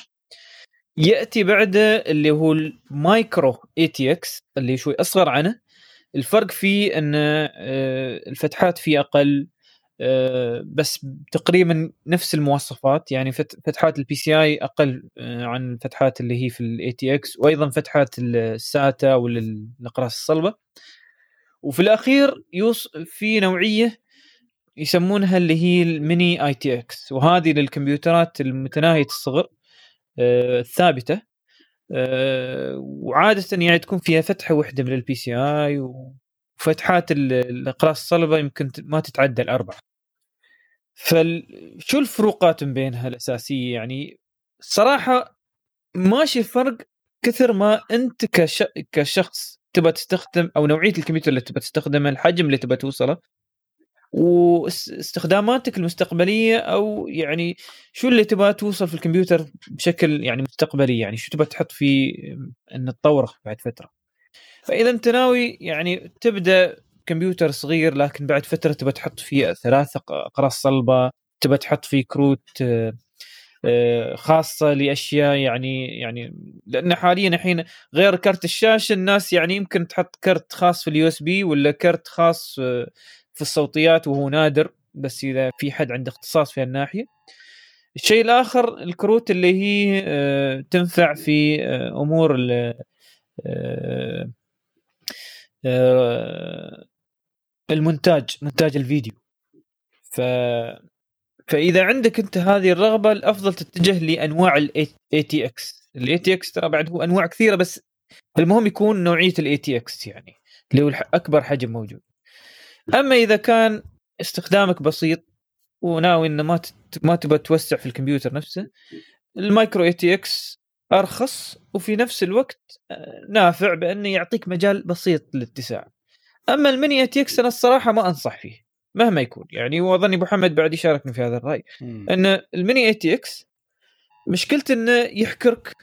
يأتي بعده اللي هو ال Micro ATX اللي شوي أصغر عنه. الفرق فيه إن آه، الفتحات فيه أقل آه، بس تقريبا نفس المواصفات. يعني فتحات ال PCI أقل عن الفتحات اللي هي في ال ATX وأيضا فتحات ال SATA والاقراص الصلبة. وفي الأخير يوص في نوعية يسمونها اللي هي ال Mini ITX وهذه للكمبيوترات المتناهية الصغر آه الثابتة آه وعادة يعني تكون فيها فتحة واحدة من ال PCI وفتحات الأقراص الصلبة يمكن ما تتعدى الأربعة. فشو الفروقات بينها الأساسية؟ يعني صراحة ماشي فرق كثر ما أنت كش... كشخص تبغى تستخدم أو نوعية الكمبيوتر اللي تبغى تستخدمه الحجم اللي تبغى توصله واستخداماتك المستقبلية أو يعني شو اللي تبغى توصل في الكمبيوتر بشكل يعني مستقبلي؟ يعني شو تبغى تحط فيه إن تطوره بعد فترة. فإذا أنت ناوي يعني تبدأ كمبيوتر صغير لكن بعد فترة تبغى تحط فيه ثلاث أقراص صلبة تبى تحط فيه كروت خاصة لأشياء يعني يعني لأن حاليا الحين غير كرت الشاشة الناس يعني يمكن تحط كرت خاص في ال USB ولا كرت خاص آه، في الصوتيات وهو نادر بس إذا في حد عنده اختصاص في الناحيه الشيء الآخر الكروت اللي هي تنفع في أمور المونتاج مونتاج الفيديو. ف فإذا عندك أنت هذه الرغبة الأفضل تتجه لأنواع ال ATX ال ATX ترى بعد هو أنواع كثيرة بس المهم يكون نوعية ال ATX يعني اللي هو أكبر حجم موجود. أما إذا كان استخدامك بسيط وناوي إنه ما ما تبغى توسع في الكمبيوتر نفسه ال Micro ATX أرخص وفي نفس الوقت آه، نافع بأنه يعطيك مجال بسيط للاتساع. أما ال Mini ITX أنا الصراحة ما أنصح فيه. مهما يكون. يعني واظني أبو محمد بعد يشاركني في هذا الرأي. إن ال Mini ITX مشكلته إنه يحكرك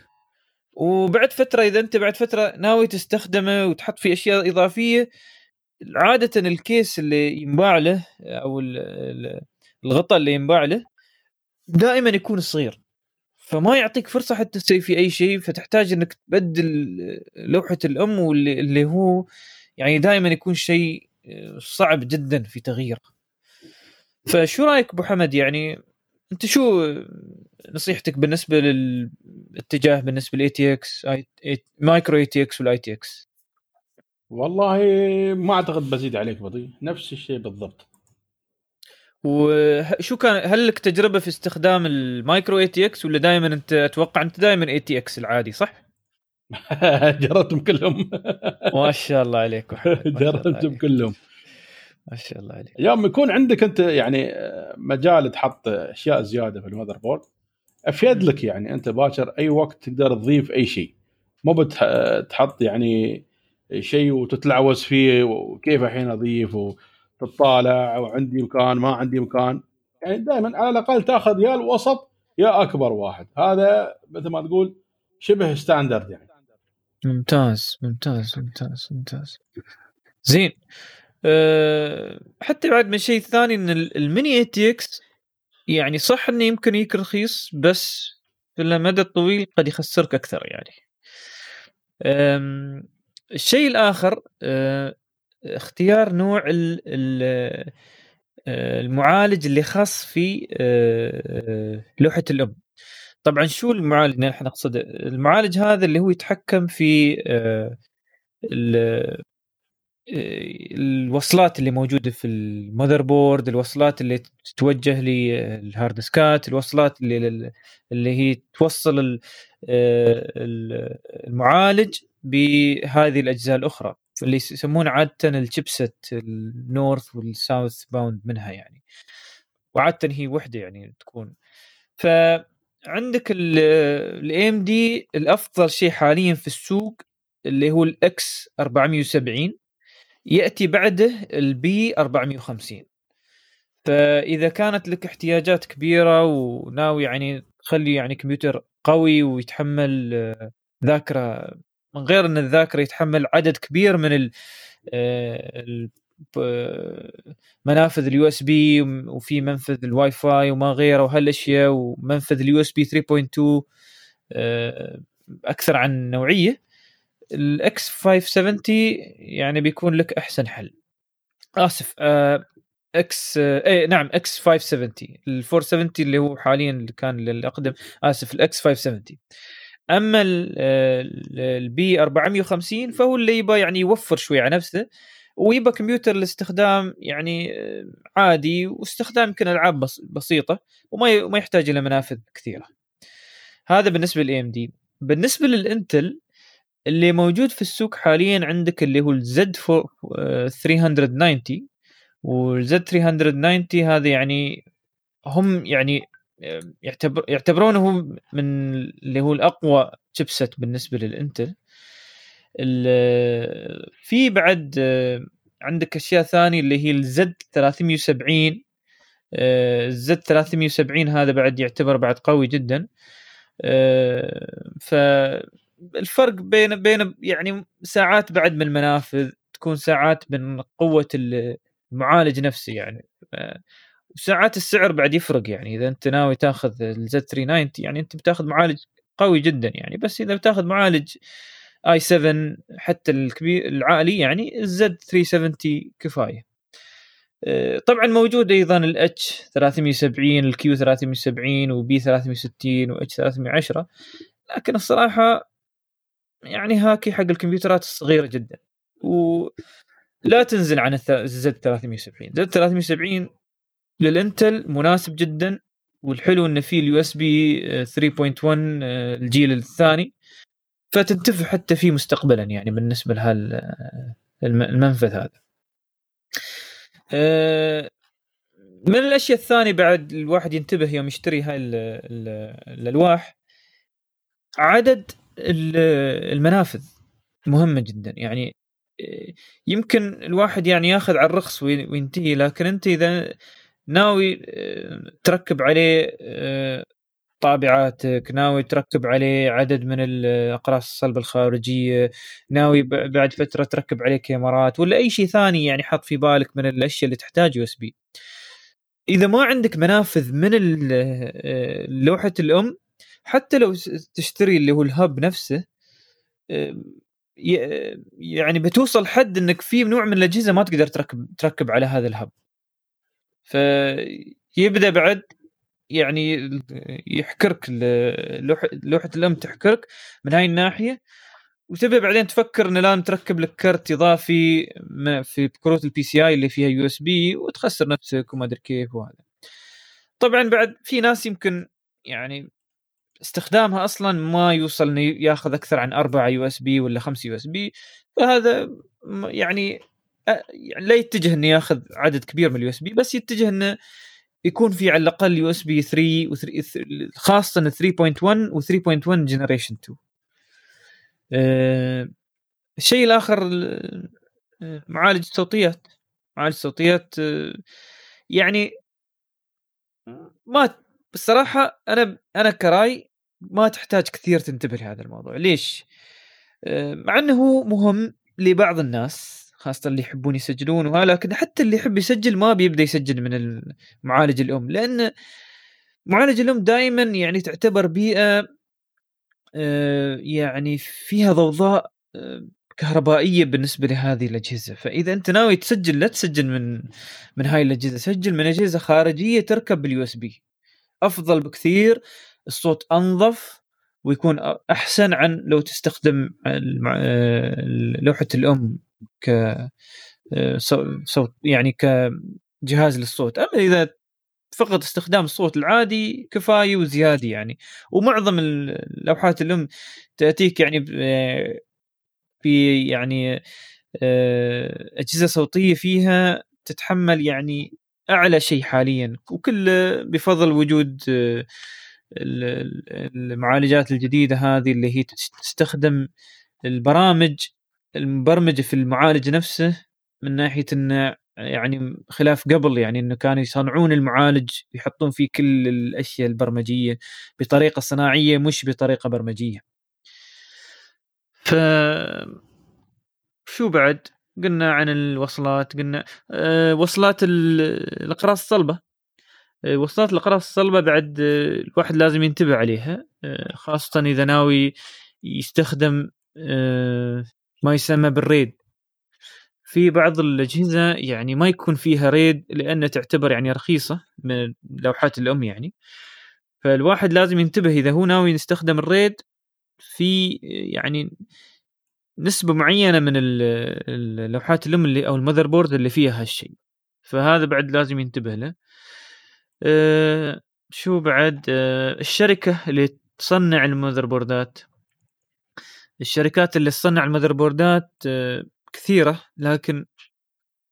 وبعد فترة إذا أنت بعد فترة ناوي تستخدمه وتحط فيه أشياء إضافية عادة الكيس اللي ينباع له أو الغطاء اللي ينباع له دائما يكون صغير. فما يعطيك فرصة حتى تسوي فيه أي شيء فتحتاج إنك تبدل لوحة الأم واللي اللي هو يعني دائما يكون شيء صعب جدا في تغييره فشو رأيك أبو حمد؟ يعني أنت شو نصيحتك بالنسبة للاتجاه بالنسبة للاي تي إكس مايكرو اي تي إكس والاي تي إكس والله ما أعتقد بزيد عليك بضي نفس الشيء بالضبط. وشو كان هل لك تجربة في استخدام ال Micro ATX ولا دائما أنت أتوقع أنت دائما ATX العادي صح؟ جربتهم كلهم. ما شاء الله عليك جربتهم كلهم. ما شاء الله عليك. يوم يكون عندك أنت يعني مجال تحط أشياء زيادة في ال motherboard أفيد لك يعني أنت باكر أي وقت تقدر تضيف أي شيء. مو بتحط يعني شيء وتتلعوز فيه وكيف الحين أضيف وتطالع وعندي مكان ما عندي مكان. يعني دائما على الأقل تأخذ يا الوسط يا أكبر واحد. هذا مثل ما تقول شبه standard يعني. ممتاز ممتاز ممتاز ممتاز. زين أه حتى بعد من شيء ثاني إن ال Mini ITX يعني صح إنه يمكن يك رخيص بس في المدى الطويل قد يخسرك أكثر يعني. الشيء الآخر أه اختيار نوع آه، المعالج اللي خاص في أه لوحة الأم. طبعا شو المعالج؟ اللي إحنا نقصده المعالج هذا اللي هو يتحكم في آه، آه، الوصلات اللي موجودة في ال motherboard الوصلات اللي تتوجه لل hard disk ات الوصلات اللي اللي هي توصل آه، المعالج بهذه الأجزاء الأخرى اللي يسمونه عادة ال chipset ال North وال South bound منها يعني. وعادة هي وحدة يعني تكون. ف عندك ال AMD الأفضل شيء حاليا في السوق اللي هو ال X 470 يأتي بعده ال B 450 فإذا كانت لك احتياجات كبيرة وناوي يعني تخلي يعني كمبيوتر قوي ويتحمل آه، ذاكرة من غير إن الذاكرة يتحمل عدد كبير من آه، منافذ ال USB وفي منفذ الواي فاي وما غيره وهالأشياء ومنفذ ال USB 3.2 أكثر عن نوعية. ال X 570 يعني بيكون لك أحسن حل. آسف X اي نعم X 570 ال 470 اللي هو حاليا اللي كان الاقدم آسف ال X 570 أما ال B 450 فهو اللي يبغى يعني يوفر شوي على نفسه. ويبقى كمبيوتر لاستخدام يعني آه، عادي واستخدام يمكن العاب بسيطة وما ما يحتاج إلى منافذ كثيرة. هذا بالنسبة لل AMD بالنسبة لل Intel اللي موجود في السوق حاليا عندك اللي هو الزد 390 والزد 390 هذا يعني هم يعني آه، يعتبر يعتبرونه من اللي هو الأقوى chipset بالنسبة لل Intel في بعد عندك أشياء ثانية اللي هي ال Z370 الزد 370 هذا بعد يعتبر بعد قوي جدا. فالفرق بين بين يعني ساعات بعد من المنافذ تكون ساعات من قوة المعالج نفسه يعني. وساعات السعر بعد يفرق يعني. إذا أنت ناوي تاخذ الزد 390 يعني أنت بتاخذ معالج قوي جدا يعني. بس إذا بتاخذ معالج آي 7 حتى الكبير العالي يعني الزد 370 كفاية. آه، طبعا موجود أيضا الاتش 370 الكيو 370 وبي 360 واتش 310 لكن الصراحة يعني هاكي حق الكمبيوترات الصغيره جدا. ولا تنزل عن ال Z370 Z370 لل Intel مناسب جدا والحلو إنه فيه ال USB 3.1 الجيل الثاني. فتنتفع حتى فيه مستقبلا يعني بالنسبة لهالمنفذ هذا. آه، من الأشياء الثانية بعد الواحد ينتبه يوم يشتري هاي الألواح عدد المنافذ مهمة جدا. يعني آه، يمكن الواحد يعني ياخذ على الرخص وينتهي لكن أنت إذا ناوي آه، تركب عليه طابعاتك ناوي تركب عليه عدد من الأقراص الصلب الخارجية ناوي بعد فترة تركب عليه كاميرات ولا أي شيء ثاني يعني حط في بالك من الأشياء اللي تحتاج USB؟ إذا ما عندك منافذ من لوحة الأم حتى لو تشتري اللي هو ال hub نفسه يعني بتوصل حد إنك في نوع من الأجهزة ما تقدر تركب تركب على هذا ال hub. فيبدأ بعد يعني يحكرك لوحة الأم تحكرك من هاي الناحية. وتبدا بعدين تفكر انه لازم تركب لك card إضافي في كروت ال PCI اللي فيها USB وتخسر نفسك وما أدري كيف وهذا. طبعا بعد في ناس يمكن يعني استخدامها أصلا ما يوصل إنه ياخذ أكثر عن أربعة USB ولا خمسة USB فهذا يعني يعني لا يتجه إنه ياخذ عدد كبير من ال USB بس يتجه إنه يكون في على الأقل USB 3 خاصة 3.1 و 3.1 generation 2 الشيء الآخر آه، معالج صوتيات معالج صوتيات آه، يعني ما بصراحة أنا أنا كرأي ما تحتاج كثير تنتبه لهذا الموضوع. ليش؟ آه، مع إنه مهم لبعض الناس. خاصة اللي يحبون يسجلون وها لكن حتى اللي يحب يسجل ما بيبدأ يسجل من المعالج الأم لأن معالج الأم دائما يعني تعتبر بيئة آه، يعني فيها ضوضاء آه، كهربائية بالنسبة لهذه الأجهزة. فإذا أنت ناوي تسجل لا تسجل من من هاي الأجهزة سجل من أجهزة خارجية تركب بال USB أفضل بكثير الصوت أنظف ويكون أحسن عن لو تستخدم آه، لوحة الأم. ك آه، صوت يعني كجهاز للصوت. أما إذا فقط استخدام الصوت العادي كفاية وزيادة يعني. ومعظم اللوحات الام تأتيك يعني في يعني آه، أجهزة صوتية فيها تتحمل يعني أعلى شيء حاليا. وكل بفضل وجود آه، المعالجات الجديدة هذه اللي هي تستخدم البرامج المبرمجه في المعالج نفسه من ناحية إنه يعني خلاف قبل يعني إنه كانوا يصنعون المعالج يحطون فيه كل الأشياء البرمجية بطريقة صناعية مش بطريقة برمجية. ف شو بعد؟ قلنا عن الوصلات قلنا أه وصلات الأقراص الصلبة أه وصلات الأقراص الصلبة بعد أه الواحد لازم ينتبه عليها أه خاصة إذا ناوي يستخدم أه ما يسمى بال RAID. في بعض الأجهزة يعني ما يكون فيها RAID لأنها تعتبر يعني رخيصة من لوحات الأم يعني. فالواحد لازم ينتبه إذا هو ناوي يستخدم ال RAID في يعني نسبة معينة من اللوحات الأم اللي أو ال motherboard اللي فيها هالشيء. فهذا بعد لازم ينتبه له. أه شو بعد؟ أه الشركة اللي تصنع ال motherboard ات الشركات اللي تصنع ال motherboard ات آه، كثيرة لكن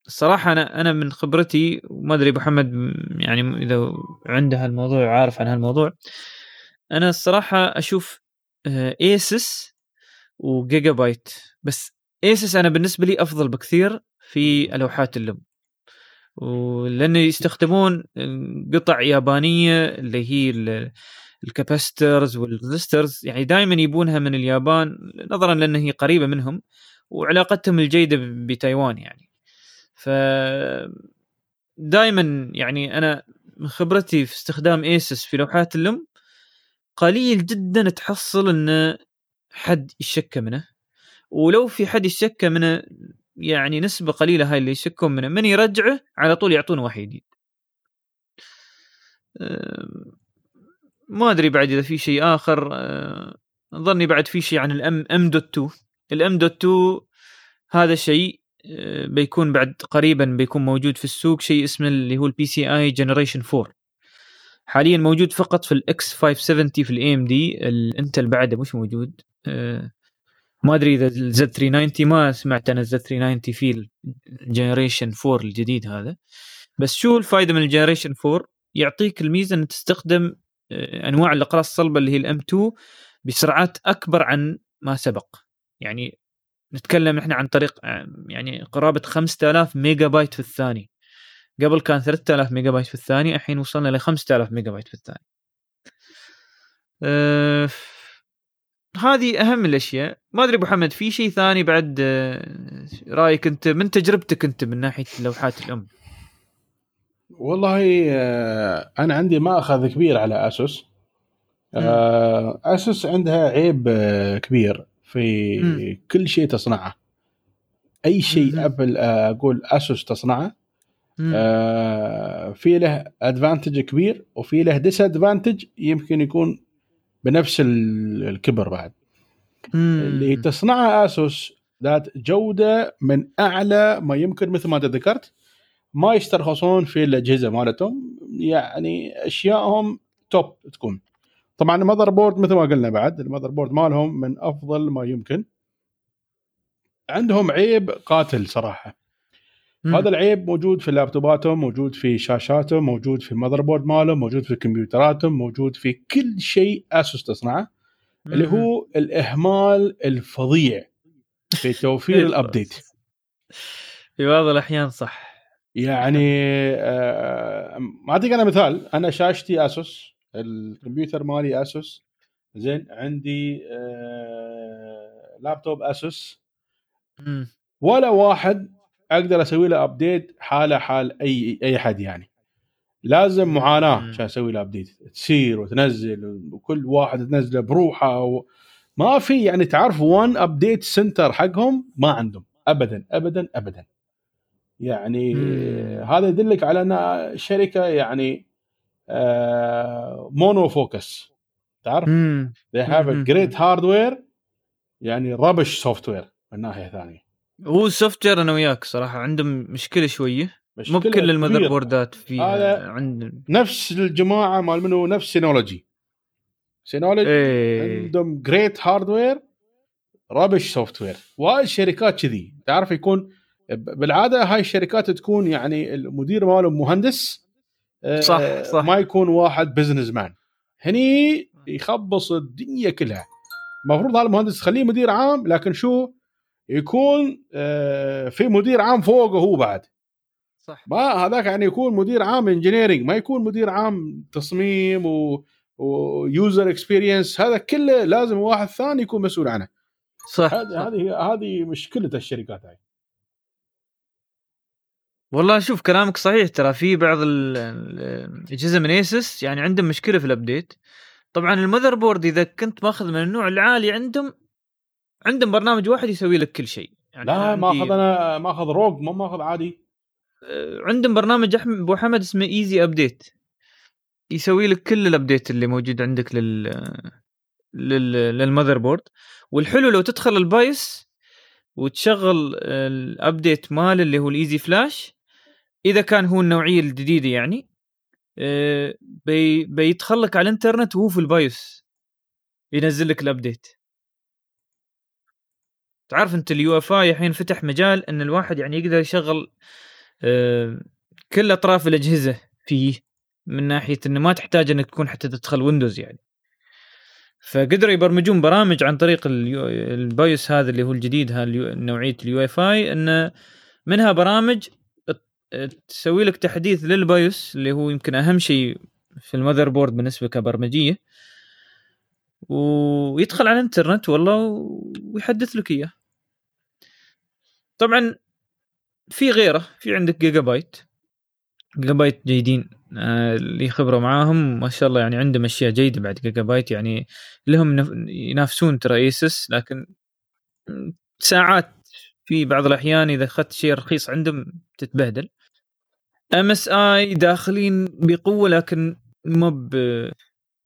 الصراحة أنا أنا من خبرتي وما أدري أبو محمد يعني إذا عنده هالموضوع عارف عن هالموضوع أنا الصراحة أشوف ASUS و Gigabyte بس ASUS أنا بالنسبة لي أفضل بكثير في لوحات الأم ولأنه يستخدمون آه، قطع يابانية اللي هي ال capacitors وال resistors يعني دائما يجيبونها من اليابان نظرا لأن هي قريبة منهم وعلاقتهم الجيدة بتايوان يعني. ف دائما يعني أنا من خبرتي في استخدام ASUS في لوحات الأم قليل جدا تحصل إن حد يشكي منه. ولو في حد يشكي منه يعني نسبة قليلة هاي اللي يشكون منه من يرجعه على طول يعطونه واحد جديد. ما أدري بعد إذا في شيء آخر ظني بعد في شيء عن الام ام دوت 2 الام دوت 2 هذا شيء بيكون بعد قريبا بيكون موجود في السوق شيء اسمه اللي هو ال PCI generation 4 حاليا موجود فقط في ال X570 في ال AMD ال Intel بعده مش موجود ما أدري إذا ال Z390 ما سمعت أنا ال Z390 في ال generation 4 الجديد هذا. بس شو الفائده من ال generation 4 يعطيك الميزة ان تستخدم آه، أنواع الأقراص الصلبة اللي هي ال M.2 بسرعات أكبر عن ما سبق. يعني نتكلم إحنا عن طريق آه، يعني قرابة 5000 ميجا بايت في الثانية. قبل كان 3000 ميجا بايت في الثانية الحين وصلنا ل 5000 ميجا بايت في الثانية. أه هذه أهم الأشياء. ما أدري أبو حمد في شيء ثاني بعد؟ أه رأيك أنت من تجربتك أنت من ناحية لوحات الأم؟ والله آه، أنا عندي مأخذ كبير على اسوس آه، اسوس عندها عيب آه، كبير في م. كل شيء تصنعه. أي شيء أبل أقول اسوس تصنعه في له advantage كبير وفي له disadvantage يمكن يكون بنفس الكبر بعد. اللي تصنعها ASUS ذات جودة من أعلى ما يمكن مثل ما ذكرت. ما يسترخصون في الأجهزة مالتهم يعني أشيائهم top تكون. طبعا ال motherboard مثل ما قلنا بعد ال motherboard مالهم من أفضل ما يمكن. عندهم عيب قاتل صراحة. مم. هذا العيب موجود في لابتوباتهم موجود في شاشاتهم موجود في ال motherboard مالهم موجود في كمبيوتراتهم موجود في كل شيء Asus تصنعه. اللي هو الإهمال الفظيع في توفير ال update في بعض الأحيان صح. يعني آه ما اعطيك أنا مثال أنا شاشتي Asus الكمبيوتر مالي Asus زين عندي آه لابتوب Asus ولا واحد أقدر أسوي له update حاله حال أي أي حد يعني. لازم معاناة عشان أسوي له update تسير وتنزل وكل واحد تنزله بروحه و... ما في يعني تعرف one update center حقهم؟ ما عندهم. ابدا ابدا ابدا. يعني مم. هذا يدلك على أن شركة يعني آه mono focus تعرف؟ they have a great hardware يعني rubbish software من ناحية ثانية. هو ال software أنا وياك صراحة عندهم مشكلة شوية. مو بكل ال motherboard ات في عند نفس الجماعة مال منو؟ نفس سينولوجي سينولوجي إيه. عندهم great hardware rubbish software وايد شركات كذي. تعرف يكون بالعادة هاي الشركات تكون يعني المدير مالهم مهندس آه، صح صح. ما يكون واحد businessman هني يخبص الدنيا كلها. المفروض هذا المهندس تخليه مدير عام لكن شو؟ يكون آه، في مدير عام فوقه هو بعد. صح. ما هذاك يعني يكون مدير عام engineering ما يكون مدير عام تصميم و و user experience هذا كله لازم واحد ثاني يكون مسؤول عنه. صح هذه هذه مشكلة الشركات هاي. والله شوف كلامك صحيح ترى. في بعض الاجهزه من Asus يعني عندهم مشكلة في ال update طبعا ال motherboard إذا كنت ماخذ من النوع العالي عندهم عندهم برنامج واحد يسوي لك كل شيء. يعني لا ماخذ أنا ماخذ ROG مو ماخذ عادي. آه، عندهم برنامج احمد أبو حمد اسمه easy update يسوي لك كل ال update اللي موجود عندك لل لل لل motherboard والحلو لو تدخل ال BIOS وتشغل ال update مال اللي هو ال EZ Flash إذا كان هو النوعية الجديدة يعني آه، بي بيدخل لك على الإنترنت وهو في ال BIOS ينزل لك ال update تعرف أنت ال UEFI الحين فتح مجال إن الواحد يعني يقدر يشغل آه، كل أطراف الأجهزة فيه من ناحية إنه ما تحتاج إنك تكون حتى تدخل Windows يعني. فقدروا يبرمجون برامج عن طريق ال BIOS هذا اللي هو الجديد نوعية ال UEFI إنه منها برامج تسوي لك تحديث لل BIOS اللي هو يمكن أهم شيء في ال motherboard بالنسبة كبرمجية. ويدخل على الإنترنت والله ويحدث لك إياه. طبعا في غيره في عندك Gigabyte Gigabyte جيدين آه، اللي خبرة معاهم ما شاء الله يعني عندهم أشياء جيدة بعد جيجا بايت يعني لهم ينافسون ترى Asus لكن ساعات في بعض الأحيان إذا أخذت شيء رخيص عندهم تتبهدل. MSI داخلين بقوة لكن مو ب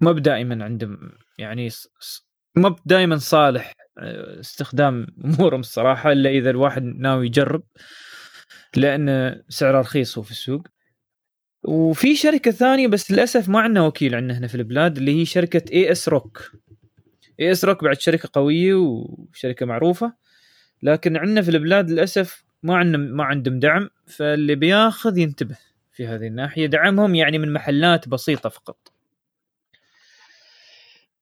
مو دائما عندهم يعني مو دائما صالح آه، استخدام أمورهم الصراحة إلا إذا الواحد ناوي يجرب لأن سعره رخيص هو في السوق. وفي شركة ثانية بس للأسف ما عندنا وكيل عندنا هنا في البلاد اللي هي شركة ASRock اي اس روك بعد شركة قوية وشركة معروفة لكن عندنا في البلاد للأسف ما عندنا ما عندهم دعم. فاللي بياخذ ينتبه في هذه الناحية. دعمهم يعني من محلات بسيطة فقط.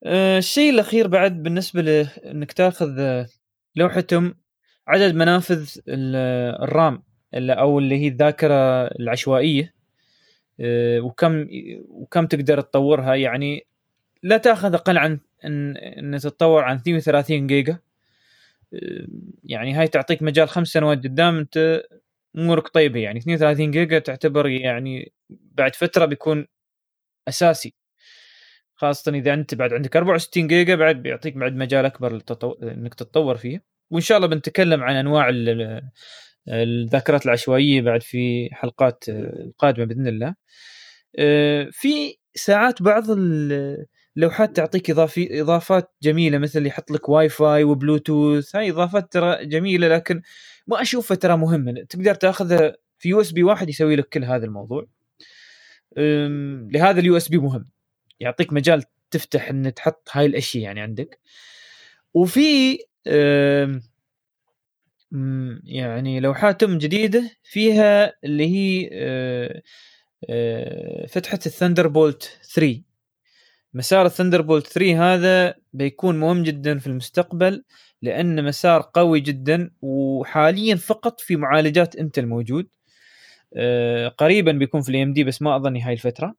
آه، الشيء الأخير بعد بالنسبة لانك تاخذ آه، لوحتهم عدد منافذ ال- الرام أو اللي هي الذاكرة العشوائية آه، وكم وكم تقدر تطورها. يعني لا تأخذ أقل عن ان إن تتطور عن 32 جيجا. يعني هاي تعطيك مجال خمس سنوات قدام أنت امورك طيبة يعني. 32 جيجا تعتبر يعني بعد فترة بيكون أساسي. خاصة إذا أنت بعد عندك 64 جيجا بعد بيعطيك بعد مجال أكبر للتطو... إنك تتطور فيه. وإن شاء الله بنتكلم عن أنواع ال- ال- الذاكرات العشوائية بعد في حلقات آه، قادمة بإذن الله. آه، في ساعات بعض ال- اللوحات تعطيك اضافي إضافات جميلة مثل يحط لك Wi-Fi و Bluetooth. هاي إضافات ترى جميلة لكن ما اشوفها ترى مهمه تقدر تاخذها في USB واحد يسوي لك كل هذا الموضوع. لهذا ال USB مهم. يعطيك مجال تفتح إن تحط هاي الأشياء يعني عندك. وفي يعني لوحاتهم جديدة فيها اللي هي أه، أه، فتحة ال Thunderbolt 3 مسار ال Thunderbolt 3 هذا بيكون مهم جدا في المستقبل. لأن مسار قوي جدا وحاليا فقط في معالجات Intel موجود. أه، قريبا بيكون في ال AMD بس ما أظني هاي الفترة.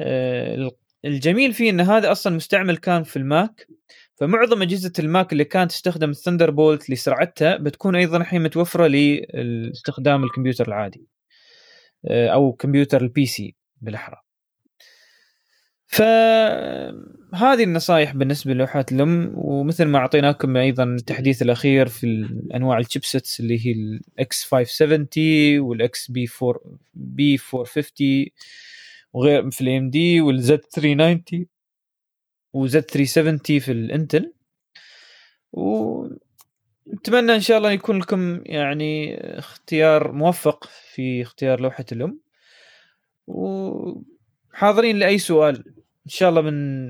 أه، الجميل فيه إن هذا أصلا مستعمل كان في ال Mac. فمعظم أجهزة ال Mac اللي كانت تستخدم ال Thunderbolt لسرعتها بتكون أيضا الحين متوفرة لاستخدام الكمبيوتر العادي أه، أو كمبيوتر ال PC بالأحرى. فهذه النصائح بالنسبة للوحات الأم ومثل ما أعطيناكم أيضا التحديث الأخير في انواع ال chipsets اللي هي ال X 570 وال X B 4 B 450 وغير في ال AMD وال Z 390 و Z 370 في ال Intel ونتمنى إن شاء الله يكون لكم يعني اختيار موفق في اختيار لوحة الأم. وحاضرين لأي سؤال. إن شاء الله بن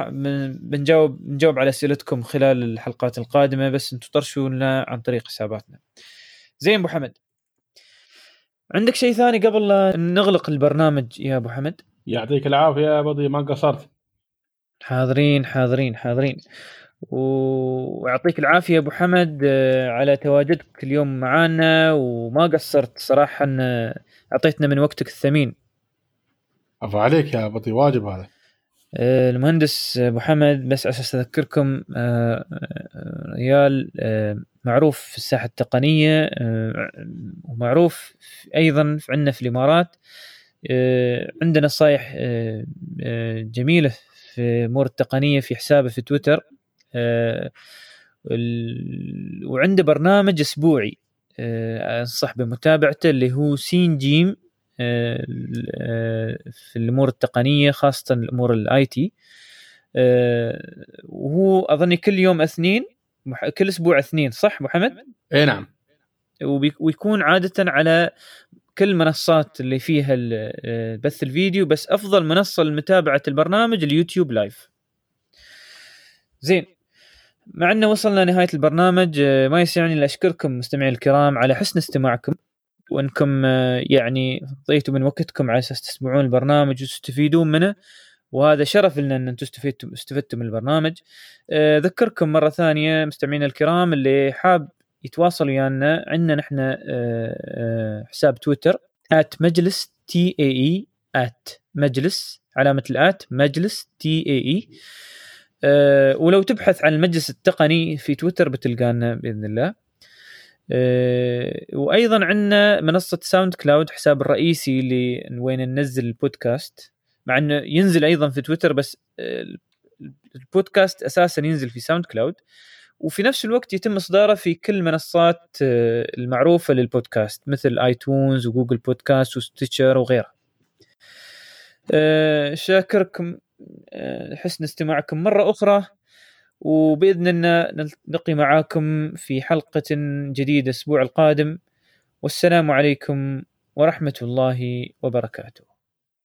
بن- بنجاوب بنجاوب على أسئلتكم خلال الحلقات القادمة بس أنتم طرشوا لنا عن طريق حساباتنا. زين أبو حمد. عندك شيء ثاني قبل لا نغلق البرنامج يا أبو حمد؟ يعطيك العافية يا بضي ما قصرت. حاضرين حاضرين حاضرين. ويعطيك العافية أبو حمد آه، على تواجدك اليوم معنا وما قصرت صراحة ان أعطيتنا من وقتك الثمين. عفو عليك يا بضي واجب هذا. آه، المهندس أبو حمد بس أساس أذكركم آه، آه، ريال آه، معروف في الساحة التقنية آه، ومعروف أيضا عندنا في الإمارات. آه، عنده آه، آه، جميلة في أمور التقنية في حسابه في تويتر. آه، وعنده برنامج أسبوعي. آه، انصح بمتابعته اللي هو سين جيم آه، آه، في الأمور التقنية خاصة الأمور ال IT وهو أظني كل يوم اثنين كل أسبوع اثنين صح محمد؟ إي نعم ويكون عادة على كل المنصات اللي فيها آه، بث الفيديو بس أفضل منصة لمتابعة البرنامج ال YouTube live. زين مع إنه وصلنا نهاية البرنامج آه، ما يسعني إلا أشكركم مستمعي الكرام على حسن استماعكم وانكم آه، يعني اعطيتوا من وقتكم على أساس تسمعون البرنامج وتستفيدون منه. وهذا شرف لنا أن أنتم استفدتم استفدتم من البرنامج. آه، أذكركم مرة ثانية مستمعينا الكرام اللي حاب يتواصل ويانا عندنا نحن آه، حساب تويتر مجلس تي إي إي مجلس علامة ال at مجلس T E E. ولو تبحث عن المجلس التقني في تويتر بتلقانا بإذن الله. وأيضا عندنا منصة SoundCloud حساب الرئيسي اللي وين ننزل البودكاست مع إنه ينزل أيضا في تويتر بس آه، البودكاست أساسا ينزل في SoundCloud وفي نفس الوقت يتم إصداره في كل المنصات آه، المعروفة للبودكاست مثل iTunes و Google Podcasts و Stitcher وغيرها. شاكركم حسن استماعكم مرة أخرى وبإذن الله نلتقي معاكم في حلقة جديدة الأسبوع القادم. والسلام عليكم ورحمة الله وبركاته.